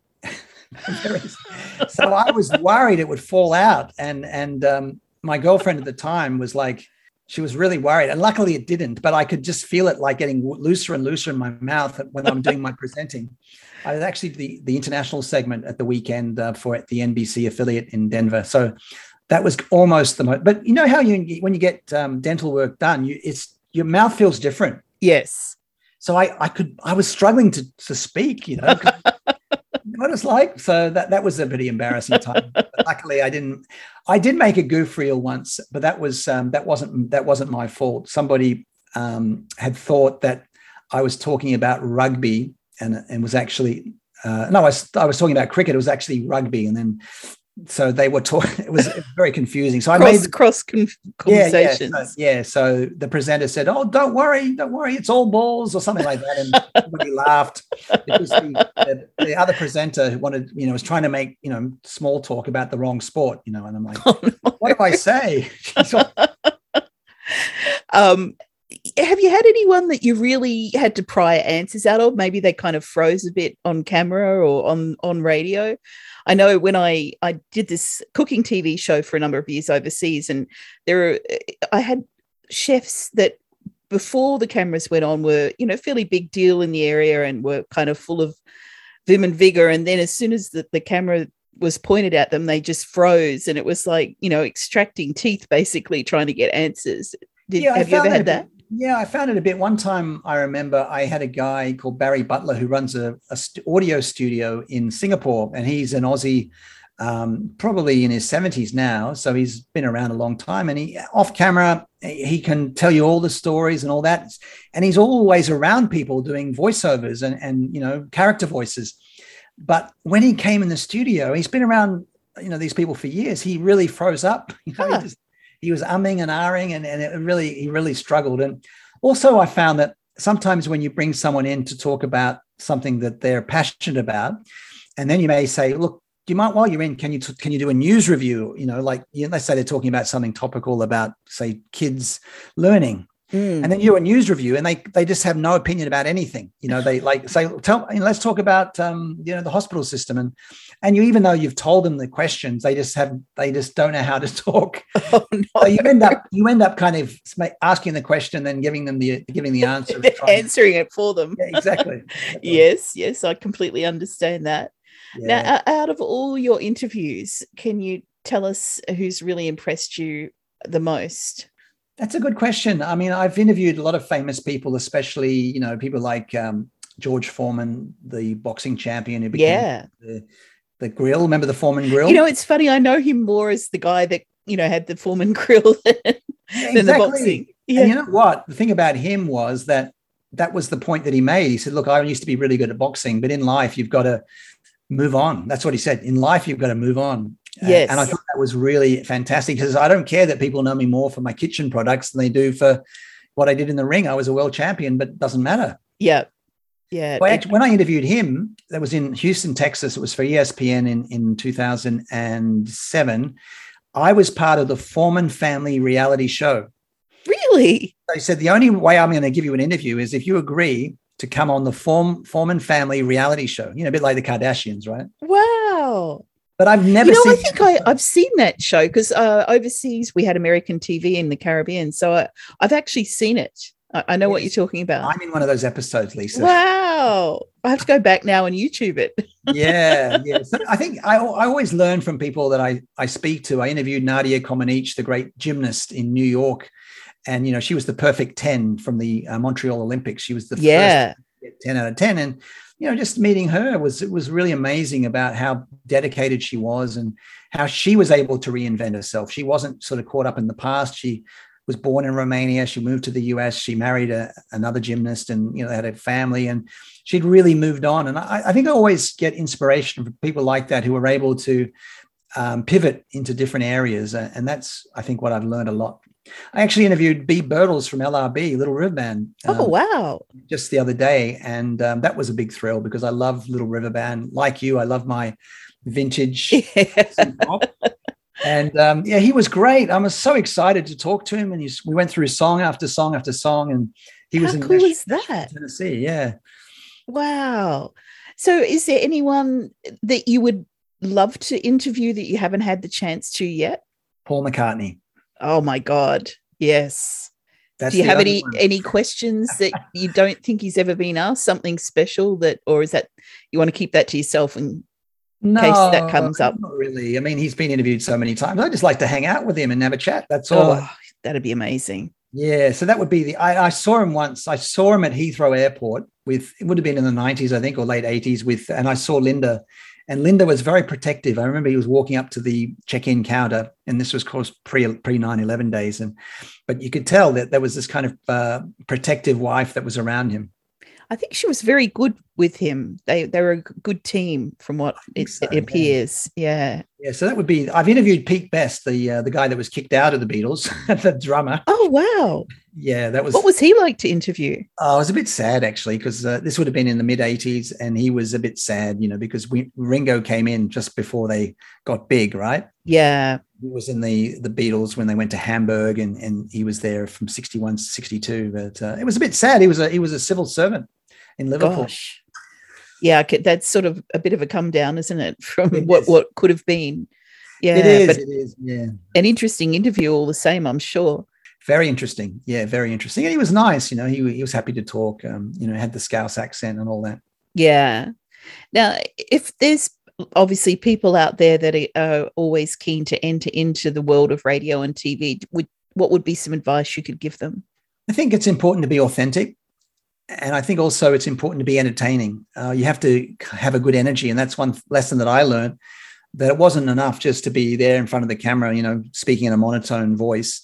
*laughs* so I was worried it would fall out. And and um, my girlfriend at the time was like, she was really worried. And luckily it didn't, but I could just feel it like getting looser and looser in my mouth when I'm doing my presenting. I was actually the, the international segment at the weekend uh, for the NBC affiliate in Denver. So that was almost the most, but you know how you, when you get um, dental work done, you, it's, your mouth feels different. Yes. So I, I could, I was struggling to, to speak, you know, what it's like. So that that was a pretty embarrassing time. *laughs* luckily, I didn't. I did make a goof reel once, but that was um, that wasn't that wasn't my fault. Somebody um, had thought that I was talking about rugby and and was actually uh, no, I I was talking about cricket. It was actually rugby, and then so they were talking. *laughs* It was very confusing. So cross, I made cross conversations. Yeah, yeah, so, yeah. So the presenter said, "Oh, don't worry, don't worry, it's all balls" or something like that, and everybody *laughs* laughed because the, the, the, other presenter who wanted, you know, was trying to make you know small talk about the wrong sport, you know, and I'm like, *laughs* oh, no. "What do I say?" um, have you had anyone that you really had to pry answers out of? Maybe they kind of froze a bit on camera or on on radio. I know when I I did this cooking TV show for a number of years overseas, and there are, I had chefs that before the cameras went on were you know fairly big deal in the area and were kind of full of vim and vigor, and then as soon as the, the camera was pointed at them, they just froze, and it was like you know extracting teeth basically trying to get answers. Did, yeah, have you ever had that? Yeah, I found it a bit. One time I remember I had a guy called Barry Butler who runs a, a st- audio studio in Singapore, and he's an Aussie, um, probably in his 70s now. So he's been around a long time. And he, off camera, he can tell you all the stories and all that. And he's always around people doing voiceovers and, and you know, character voices. But when he came in the studio, he's been around, you know, these people for years. He really froze up. *laughs* You know, huh. he just, he was umming and ahhing and, and it really he really struggled and also i found that sometimes when you bring someone in to talk about something that they're passionate about and then you may say look you might while you're in, can you t- can you do a news review? You know, like you know, let's say they're talking about something topical about say kids learning, Mm. and then you do a news review, and they they just have no opinion about anything. You know, they like say, tell you know, let's talk about um, you know the hospital system, and and you even though you've told them the questions, they just have they just don't know how to *laughs* talk. *laughs* Oh, no. So you end up you end up kind of asking the question, then giving them the giving the answer. *laughs* answering it for them. Yeah, exactly. Yes, yes, I completely understand that. Yeah. Now, out of all your interviews, can you tell us who's really impressed you the most? That's a good question. I mean, I've interviewed a lot of famous people, especially you know people like um, George Foreman, the boxing champion who became Yeah. the, the grill. Remember the Foreman grill? You know, it's funny. I know him more as the guy that, you know, had the Foreman *laughs* grill than, Yeah, the boxing. Yeah. And you know what? The thing about him was that that was the point that he made. He said, "Look, I used to be really good at boxing, but in life, you've got to move on." That's what he said. In life, you've got to move on. Uh, Yes. and I thought that was really fantastic because I don't care that people know me more for my kitchen products than they do for what I did in the ring. I was a world champion, but it doesn't matter. yeah. Yeah. Well, actually, when I interviewed him, that was in Houston, Texas. It was for ESPN in, in 2007. I was part of the Foreman family reality show. really? They said the only way I'm going to give you an interview is if you agree to come on the Form, Foreman family reality show. You know, a bit like the Kardashians, right? Wow. But I've never you know, seen. I think I, I've seen that show because uh, overseas we had American TV in the Caribbean. So I, I've actually seen it. I, I know what you're talking about. I'm in one of those episodes, Lisa. Wow. I have to go back now and YouTube it. *laughs* yeah, yeah. So I think I, I always learn from people that I, I speak to. I interviewed Nadia Comaneci, the great gymnast in New York. And, you know, she was the perfect 10 from the uh, Montreal Olympics. She was the first yeah. get 10 out of 10 and you know just meeting her was it was really amazing about how dedicated she was and how she was able to reinvent herself. She wasn't sort of caught up in the past. She was born in romania. She moved to the us she married a, another gymnast and you know had a family and she'd really moved on. And i, I think i always get inspiration from people like that who are able to um, pivot into different areas. And that's i think what i've learned a lot I actually interviewed Beeb Birtles from LRB, Little River Band. Oh, um, wow. just the other day, and um, that was a big thrill because I love Little River Band. Like you, I love my vintage *laughs* pop. And um, yeah, he was great. I was so excited to talk to him, and he's, we went through song after song after song, and he was How in cool Nashville, is that? Tennessee. Yeah, Wow. So is there anyone that you would love to interview that you haven't had the chance to yet? Paul McCartney. Oh my God. Yes. That's Do you have any one. any questions that you don't think he's ever been asked? Something special that, or is that you want to keep that to yourself? And no, case that comes up? Not really. I mean, he's been interviewed so many times. I just like to hang out with him and have a chat. That's all. oh, that'd be amazing. Yeah, so that would be the. I, I saw him once. I saw him at Heathrow Airport with. It would have been in the nineties, I think, or late eighties. With and I saw Linda, and Linda was very protective. I remember he was walking up to the check-in counter, and this was, of course, pre pre 9-11 days, and but you could tell that there was this kind of uh, protective wife that was around him. I think she was very good with him. They they were a good team, from what it, so, it yeah. appears. Yeah. Yeah, so that would be. I've interviewed Pete Best, the uh, the guy that was kicked out of the Beatles, *laughs* the drummer. Oh wow. Yeah, that was. What was he like to interview? Oh, I was a bit sad actually because uh, this would have been in the mid '80s, and he was a bit sad, you know, because we, Ringo came in just before they got big, right? Yeah. He was in the the Beatles when they went to Hamburg, and and he was there from '61 to '62. But uh, it was a bit sad. He was a he was a civil servant in Liverpool. Gosh. Yeah, that's sort of a bit of a come down, isn't it, *laughs* from It what is. what could have been? Yeah, it is. but it is. Yeah. an interesting interview all the same, I'm sure. Very interesting. Yeah, very interesting. And he was nice. You know, he he was happy to talk. Um, you know, had the Scouse accent and all that. Yeah. Now, if there's obviously people out there that are always keen to enter into the world of radio and TV, would what would be some advice you could give them? I think it's important to be authentic. And I think also it's important to be entertaining. Uh, you have to have a good energy. And that's one lesson that I learned that it wasn't enough just to be there in front of the camera, you know, speaking in a monotone voice.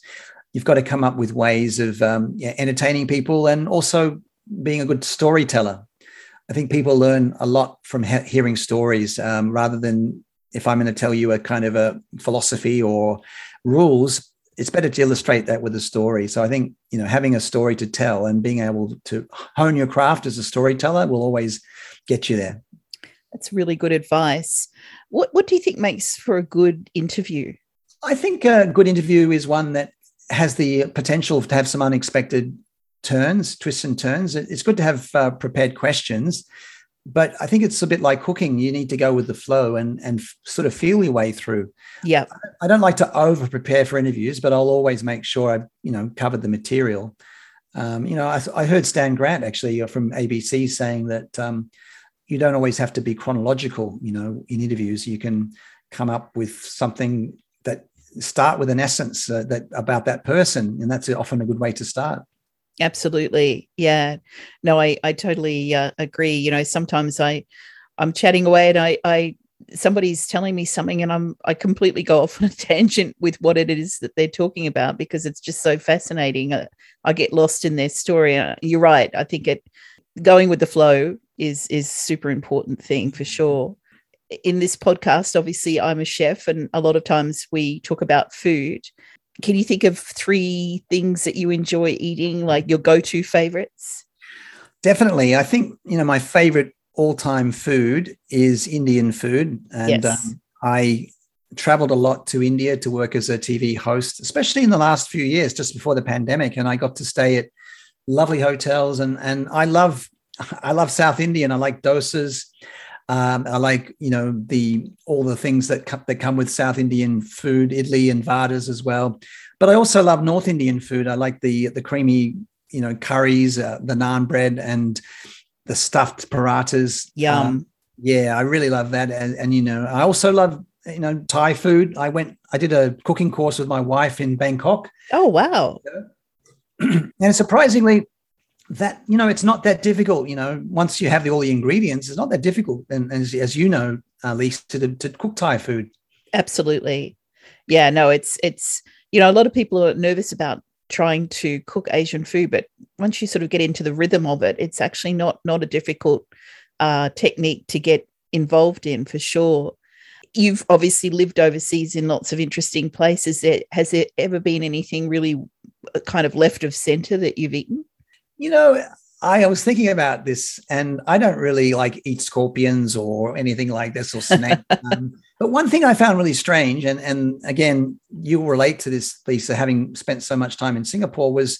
You've got to come up with ways of um, yeah, entertaining people and also being a good storyteller. I think people learn a lot from he- hearing stories um, rather than if I'm going to tell you a kind of a philosophy or rules, it's better to illustrate that with a story. So I think, you know, having a story to tell and being able to hone your craft as a storyteller will always get you there. That's really good advice. What What do you think makes for a good interview? I think a good interview is one that has the potential to have some unexpected turns, twists and turns. It's good to have uh, prepared questions, but I think it's a bit like cooking. You need to go with the flow and and sort of feel your way through. Yeah, I don't like to over prepare for interviews, but I'll always make sure I've you know covered the material. Um, you know, I, I, heard Stan Grant actually uh, from ABC saying that um, you don't always have to be chronological. You know, in interviews, you can come up with something that start with an essence uh, that about that person, and that's often a good way to start. Absolutely, yeah. No, I I totally uh, agree. You know, sometimes I I'm chatting away and I I somebody's telling me something and I'm I completely go *laughs* off on a tangent with what it is that they're talking about because it's just so fascinating. I, uh, I get lost in their story. Uh, you're right. I think it going with the flow is is super important thing for sure in this podcast, obviously, I'm a chef, and a lot of times we talk about food. Can you think of three things that you enjoy eating, like your go to favorites? Definitely. I think, you know, my favorite all time food is Indian food. And yes. um, I traveled a lot to India to work as a TV host, especially in the last few years, just before the pandemic. And I got to stay at lovely hotels. And, and I love, I love South Indian. I like dosas. Um, I like you know the all the things that come, that come with South Indian food, idli and vadas as well. But I also love North Indian food. I like the the creamy you know curries, uh, the naan bread, and the stuffed parathas. Yum. Um, yeah, I really love that. And, and you know, I also love you know Thai food. I went, I did a cooking course with my wife in Bangkok. Oh wow! *clears throat* and surprisingly, that you know it's not that difficult you know once you have the, all the ingredients it's not that difficult. And, as, as you know at least to, to cook thai food. Absolutely. Yeah no it's it's you know a lot of people are nervous about trying to cook asian food but once you sort of get into the rhythm of it it's actually not not a difficult uh, technique to get involved in for sure. You've obviously lived overseas in lots of interesting places. Has there ever been anything really uh, kind of left of center that you've eaten you know, I was thinking about this, and I don't really like eat scorpions or anything like this or snake. *laughs* um, but one thing I found really strange, and and again, you'll relate to this, Lisa, having spent so much time in Singapore, was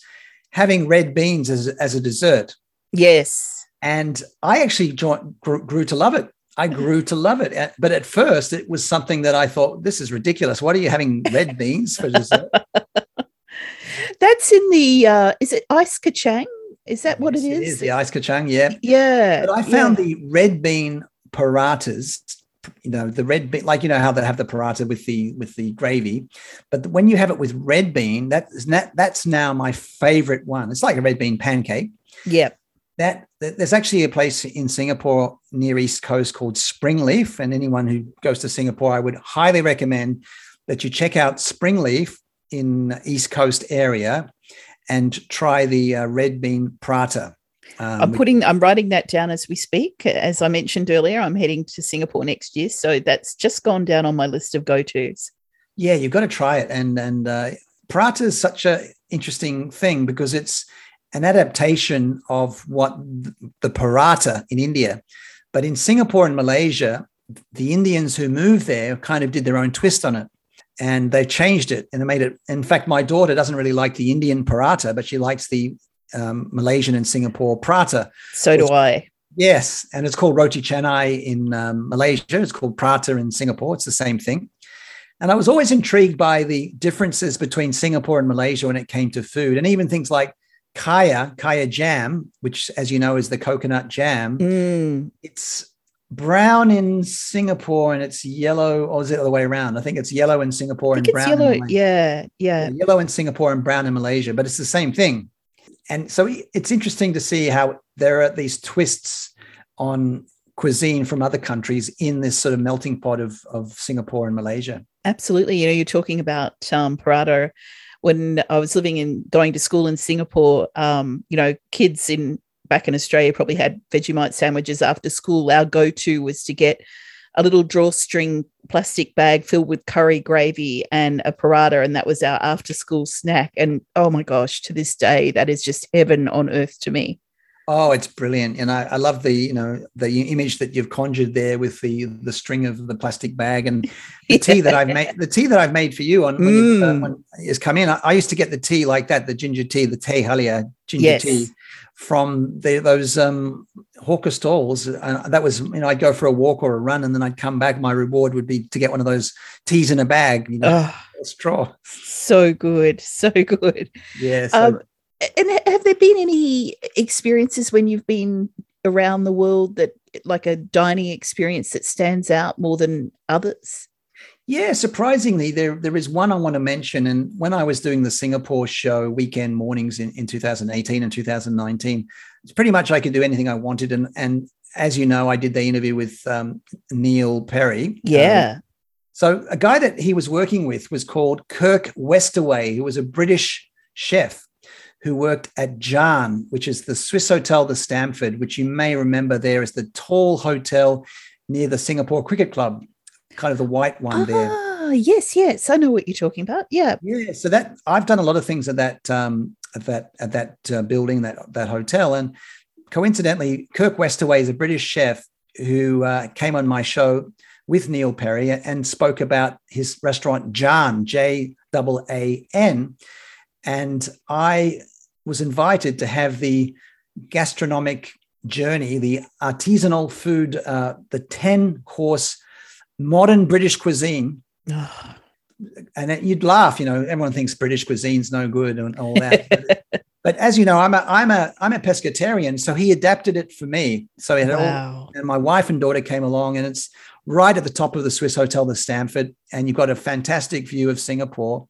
having red beans as as a dessert. Yes, and I actually joined, grew, grew to love it. I grew to love it, but at first it was something that I thought this is ridiculous. What are you having red beans for dessert? *laughs* That's in the uh, is it ice kacang? Is that what yes, it is? It is the ice kachang, yeah. Yeah. But I found yeah. the red bean parathas, you know, the red bean, like you know how they have the paratha with the with the gravy, but when you have it with red bean, that is that that's now my favorite one. It's like a red bean pancake. Yeah. That, that there's actually a place in Singapore near East Coast called Springleaf, and anyone who goes to Singapore, I would highly recommend that you check out Springleaf in East Coast area and try the uh, red bean prata. Um, I'm putting, I'm writing that down as we speak. As I mentioned earlier, I'm heading to Singapore next year, so that's just gone down on my list of go tos. Yeah, you've got to try it, and and uh, prata is such a interesting thing because it's an adaptation of what the paratha in India, but in Singapore and Malaysia, the Indians who moved there kind of did their own twist on it and they changed it and they made it. In fact, my daughter doesn't really like the Indian paratha, but she likes the um, Malaysian and Singapore prata. So do I. Yes, and it's called roti canai in um, Malaysia. It's called prata in Singapore. It's the same thing. And I was always intrigued by the differences between Singapore and Malaysia when it came to food, and even things like kaya, kaya jam, which, as you know, is the coconut jam. Mm. It's brown in Singapore and it's yellow, or is it the other way around? I think it's yellow in Singapore and brown. Yellow, yeah, yeah, yeah. Yellow in Singapore and brown in Malaysia, but it's the same thing. And so it's interesting to see how there are these twists on cuisine from other countries in this sort of melting pot of, of Singapore and Malaysia. Absolutely. You know, you're talking about um, paratha. When I was living in going to school in Singapore, um, you know, kids in back in Australia probably had Vegemite sandwiches after school. Our go to was to get a little drawstring plastic bag filled with curry gravy and a paratha, and that was our after school snack. And oh my gosh, to this day, that is just heaven on earth to me. Oh, it's brilliant, and I, I, love the you know the image that you've conjured there with the the string of the plastic bag and the *laughs* tea that I've made. The tea that I've made for you on when, mm. uh, come in. I, I, used to get the tea like that, the ginger tea, the teh halia ginger yes. tea from the, those um, hawker stalls. Uh, that was, you know, I'd go for a walk or a run, and then I'd come back. My reward would be to get one of those teas in a bag, you know, oh, straw. So good, *laughs* so good. Yeah. So, um, and have there been any experiences when you've been around the world that, like a dining experience, that stands out more than others? Yeah, surprisingly, there there is one I want to mention. And when I was doing the Singapore show weekend mornings in, in 2018 and 2019, it's pretty much I could do anything I wanted. And and as you know, I did the interview with um, Neil Perry. Yeah. Um, so a guy that he was working with was called Kirk Westaway, who was a British chef who worked at JAAN, which is the Swiss Hotel the Stamford, which you may remember there is the tall hotel near the Singapore Cricket Club kind of the white one ah, there. Yes, yes, I know what you're talking about. Yeah, yeah. So that I've done a lot of things at that um, at that at that uh, building that that hotel, and coincidentally, Kirk Westaway is a British chef who uh, came on my show with Neil Perry and spoke about his restaurant JAAN J A A N, and I was invited to have the gastronomic journey, the artisanal food, uh, the ten course modern British cuisine. *sighs* and you'd laugh, you know, everyone thinks British cuisine's no good and all that. but, *laughs* but, as you know, I'm a I'm a I'm a pescatarian, so he adapted it for me. So it wow. all, and my wife and daughter came along, and it's right at the top of the Swiss Hotel, the Stamford, and you've got a fantastic view of Singapore.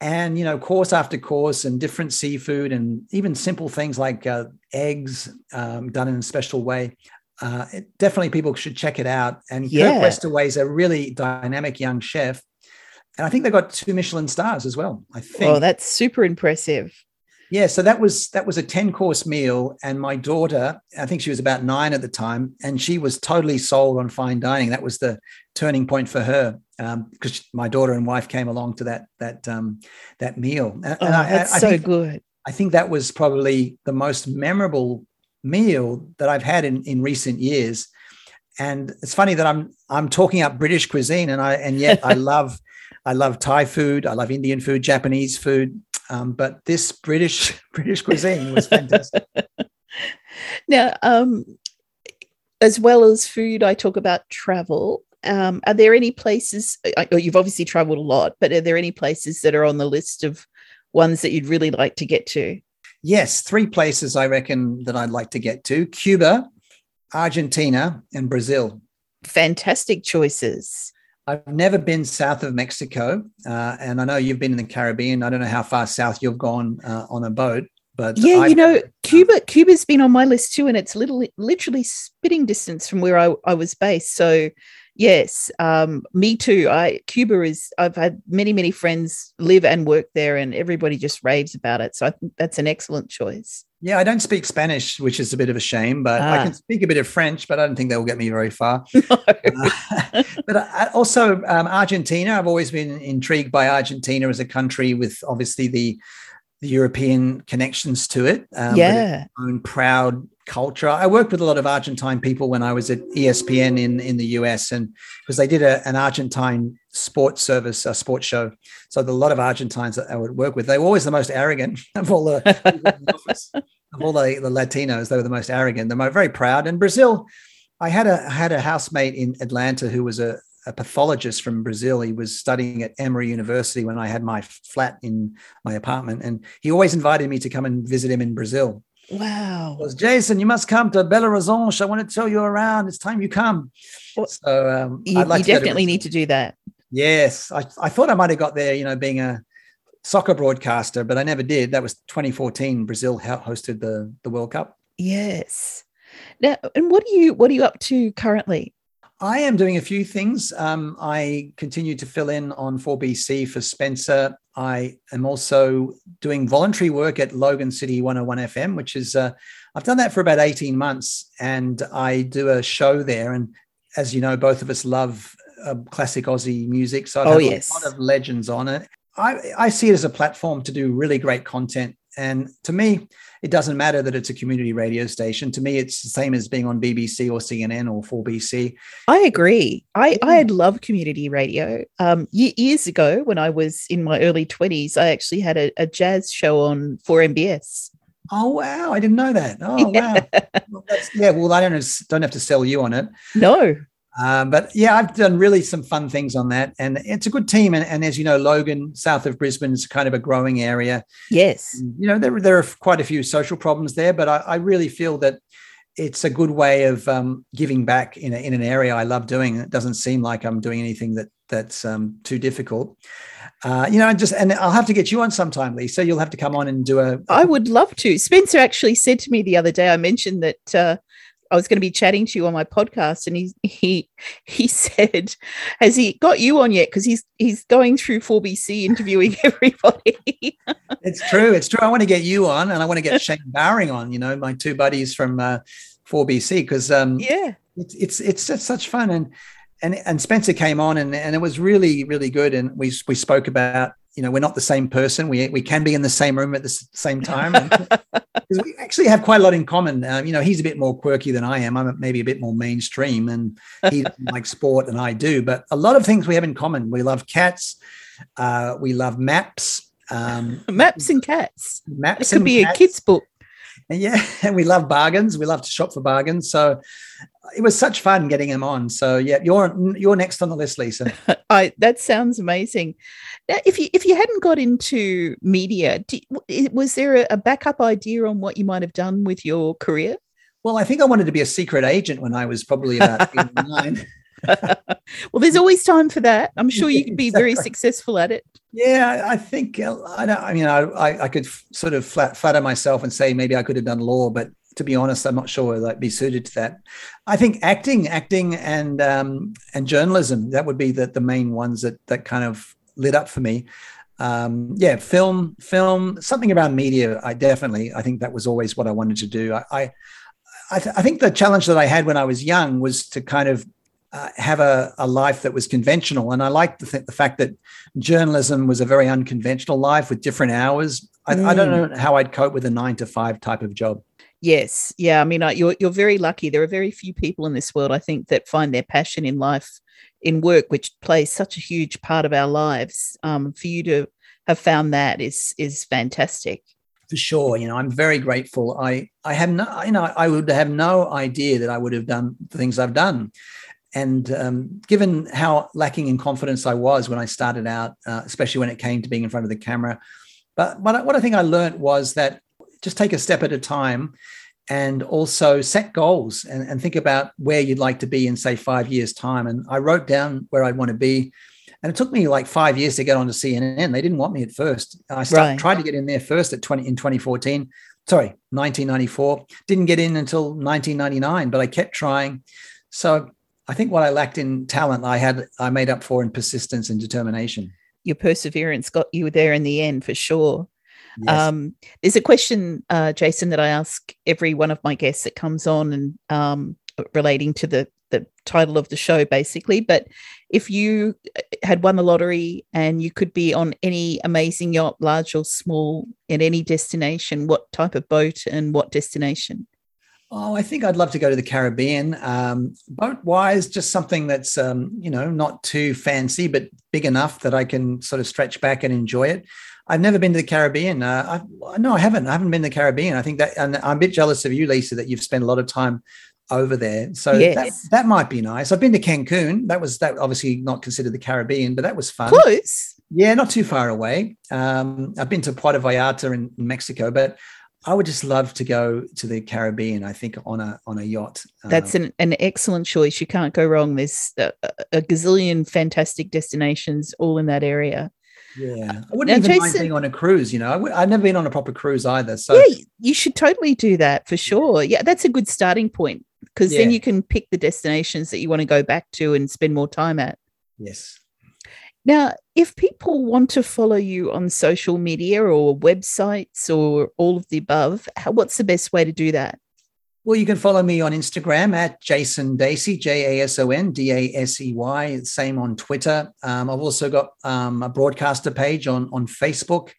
And you know, course after course, and different seafood, and even simple things like uh, eggs um, done in a special way uh, it, definitely people should check it out. And yeah. Kirk Westaway is a really dynamic young chef. And I think they've got two Michelin stars as well. I think. Oh, that's super impressive. Yeah, so that was that was a 10 course meal and my daughter, I think she was about 9 at the time and she was totally sold on fine dining. That was the turning point for her because um, my daughter and wife came along to that that um, that meal. And, oh, and I, that's I, I so think, good. I think that was probably the most memorable meal that I've had in, in recent years. And it's funny that I'm I'm talking up British cuisine, and I and yet I *laughs* love I love Thai food, I love Indian food, Japanese food, um, but this British *laughs* British cuisine was fantastic. *laughs* now, um, as well as food, I talk about travel. Um, are there any places? You've obviously traveled a lot, but are there any places that are on the list of ones that you'd really like to get to? Yes, three places I reckon that I'd like to get to Cuba, Argentina, and Brazil. Fantastic choices. I've never been south of Mexico, uh, and I know you've been in the Caribbean. I don't know how far south you've gone uh, on a boat, but yeah, I've, you know, Cuba. Cuba's been on my list too, and it's little, literally spitting distance from where I, I was based. So Yes, um, me too. I Cuba is. I've had many, many friends live and work there, and everybody just raves about it. So I think that's an excellent choice. Yeah, I don't speak Spanish, which is a bit of a shame, but ah. I can speak a bit of French, but I don't think that will get me very far. *laughs* No. *laughs* Uh, but I, also um, Argentina. I've always been intrigued by Argentina as a country with obviously the the European connections to it. Um, yeah, own proud culture. I worked with a lot of Argentine people when I was at ESPN in in the US, and because they did a, an Argentine sports service, a sports show. So a lot of Argentines that I would work with, they were always the most arrogant *laughs* of all the, of all the, the Latinos. They were the most arrogant. They're very proud. And Brazil, I had a I had a housemate in Atlanta who was a, a pathologist from Brazil. He was studying at Emory University when I had my flat in my apartment, and he always invited me to come and visit him in Brazil. Wow. Was Jason, you must come to Belo Horizonte. I want to tell you around. It's time you come. so um, you, like you definitely to need to do that. Yes. I, I thought I might have got there, you know, being a soccer broadcaster, but I never did. That was 2014. Brazil hosted the, the World Cup. Yes. Now, and what are you what are you up to currently? I am doing a few things. Um, I continue to fill in on 4BC for Spencer. I am also doing voluntary work at Logan City 101 FM, which is, uh, I've done that for about 18 months and I do a show there. And as you know, both of us love uh, classic Aussie music. So I've oh, yes. a lot of legends on it. I, I see it as a platform to do really great content And to me, it doesn't matter that it's a community radio station. To me, it's the same as being on BBC or CNN or 4BC. I agree. I, I love community radio. Um, years ago, when I was in my early 20s, I actually had a, a jazz show on 4MBS. Oh wow! I didn't know that. Oh *laughs* yeah. wow! Well, yeah, well, I don't don't have to sell you on it. No, um, but yeah, I've done really some fun things on that, and it's a good team. And, and, as you know, Logan, south of Brisbane, is kind of a growing area. Yes, you know there there are quite a few social problems there, but I, I really feel that it's a good way of um, giving back in a, in an area I love doing. It doesn't seem like I'm doing anything that that's um, too difficult. Uh, you know, just and I'll have to get you on sometime, Lisa. You'll have to come on and do a. I would love to. Spencer actually said to me the other day. I mentioned that uh, I was going to be chatting to you on my podcast, and he he he said, "Has he got you on yet? Because he's he's going through 4BC interviewing *laughs* everybody." it's true. It's true. I want to get you on, and I want to get Shane Bowring on. You know, my two buddies from uh, 4BC, because um, yeah, it's it's it's just such fun, and and and Spencer came on, and and it was really really good, and we we spoke about you know we're not the same person. We we can be in the same room at the same time. *laughs* We actually have quite a lot in common. Uh, you know he's a bit more quirky than i am. I'm maybe a bit more mainstream and he *laughs* likes sport and i do. But a lot of things we have in common. We love cats. Uh, we love maps. Um, *laughs* maps and cats. Maps it could be cats. a kid's book and yeah *laughs* and we love bargains we love to shop for bargains so it was such fun getting him on. So yeah, you're you're next on the list, Lisa. *laughs* I that sounds amazing. Now, if you if you hadn't got into media, was there a backup idea on what you might have done with your career? Well, I think I wanted to be a secret agent when I was probably about *laughs* nine. Well, there's always time for that. I'm sure you could be very successful at it. Yeah, I think uh, I don't. I mean, I I could sort of flat, flatter myself and say maybe I could have done law, but to be honest, I'm not sure I'd be suited to that. I think acting, acting, and um, and journalism that would be the the main ones that that kind of lit up for me. Um, yeah, film, film, something around media. I definitely, I think that was always what I wanted to do. I, I, I, th- I think the challenge that I had when I was young was to kind of uh, have a, a life that was conventional. And I like the, th- the fact that journalism was a very unconventional life with different hours. I, mm. I, don't mm. know how I'd cope with a nine to five type of job. Yes, yeah. I mean, you're you're very lucky. There are very few people in this world, I think, that find their passion in life, in work, which plays such a huge part of our lives. Um, for you to have found that is is fantastic. For sure, you know, I'm very grateful. I I have no, you know, I would have no idea that I would have done the things I've done. And um, given how lacking in confidence I was when I started out, uh, especially when it came to being in front of the camera, but, but what I think I learned was that just take a step at a time and also set goals and, and, think about where you'd like to be in say five years time. And i wrote down where i'd want to be. And it took me like five years to get onto cnn they didn't want me at first. I started, right. tried to get in there first at 20 in 2014 sorry 1994 didn't get in until 1999 but i kept trying. So i think what i lacked in talent i had i made up for in persistence and determination your perseverance got you there in the end for sure Yes. Um, there's a question, uh, Jason, that I ask every one of my guests that comes on and um, relating to the the title of the show, basically. But if you uh, had won the lottery and you could be on any amazing yacht, large or small, in any destination, what type of boat and what destination? Oh, I think I'd love to go to the Caribbean. Um, boat wise, just something that's um, you know not too fancy, but big enough that I can sort of stretch back and enjoy it. I've never been to the Caribbean. Uh, I, no, I haven't. I haven't been to the Caribbean. I think that, and I'm a bit jealous of you, Lisa, that you've spent a lot of time over there. So yes. that, that might be nice. I've been to Cancun. That was that obviously not considered the Caribbean, but that was fun. Close. Yeah, not too far away. Um, I've been to Puerto Vallarta in Mexico, but I would just love to go to the Caribbean. I think on a on a yacht. That's um, an, an excellent choice. You can't go wrong. There's a, a gazillion fantastic destinations all in that area. Yeah, I wouldn't now, even Jason, mind being on a cruise. You know, i w- I've never been on a proper cruise either. So yeah, you should totally do that for sure. Yeah, that's a good starting point because yeah. then you can pick the destinations that you want to go back to and spend more time at. Yes. Now, if people want to follow you on social media or websites or all of the above, how, what's the best way to do that? Well, you can follow me on Instagram at Jason Dasey, J A S O N D A S E Y. Same on Twitter. Um, I've also got um, a broadcaster page on, on Facebook.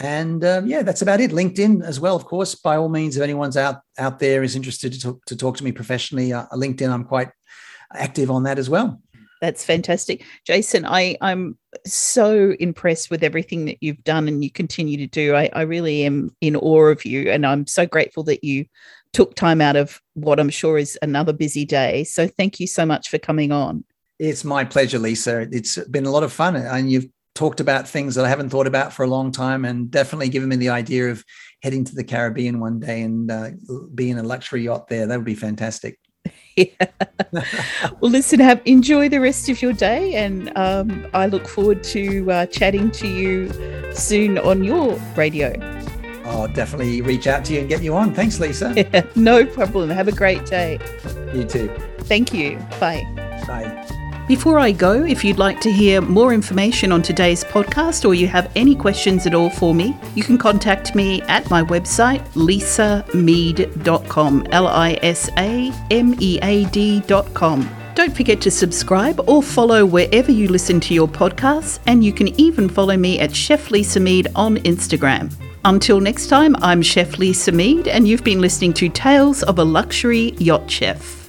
And um, yeah, that's about it. LinkedIn as well, of course. By all means, if anyone's out out there is interested to talk to, talk to me professionally, uh, LinkedIn, I'm quite active on that as well. That's fantastic, Jason. I I'm so impressed with everything that you've done and you continue to do. I, I really am in awe of you, and I'm so grateful that you took time out of what I'm sure is another busy day. So thank you so much for coming on. It's my pleasure, Lisa. It's been a lot of fun, and you've talked about things that I haven't thought about for a long time, and definitely given me the idea of heading to the Caribbean one day and uh, being a luxury yacht there. That would be fantastic. *laughs* Yeah. well, listen, have enjoy the rest of your day, and um, I look forward to uh, chatting to you soon on your radio. I'll definitely reach out to you and get you on. Thanks, Lisa. *laughs* Yeah, no problem. Have a great day. You too. Thank you. Bye. Bye. Before I go, if you'd like to hear more information on today's podcast or you have any questions at all for me, you can contact me at my website, lisamead.com, L I S A M E A D.com. Don't forget to subscribe or follow wherever you listen to your podcasts, and you can even follow me at Chef Lisa Mead on Instagram. Until next time, I'm Chef Lisa Mead, and you've been listening to Tales of a Luxury Yacht Chef.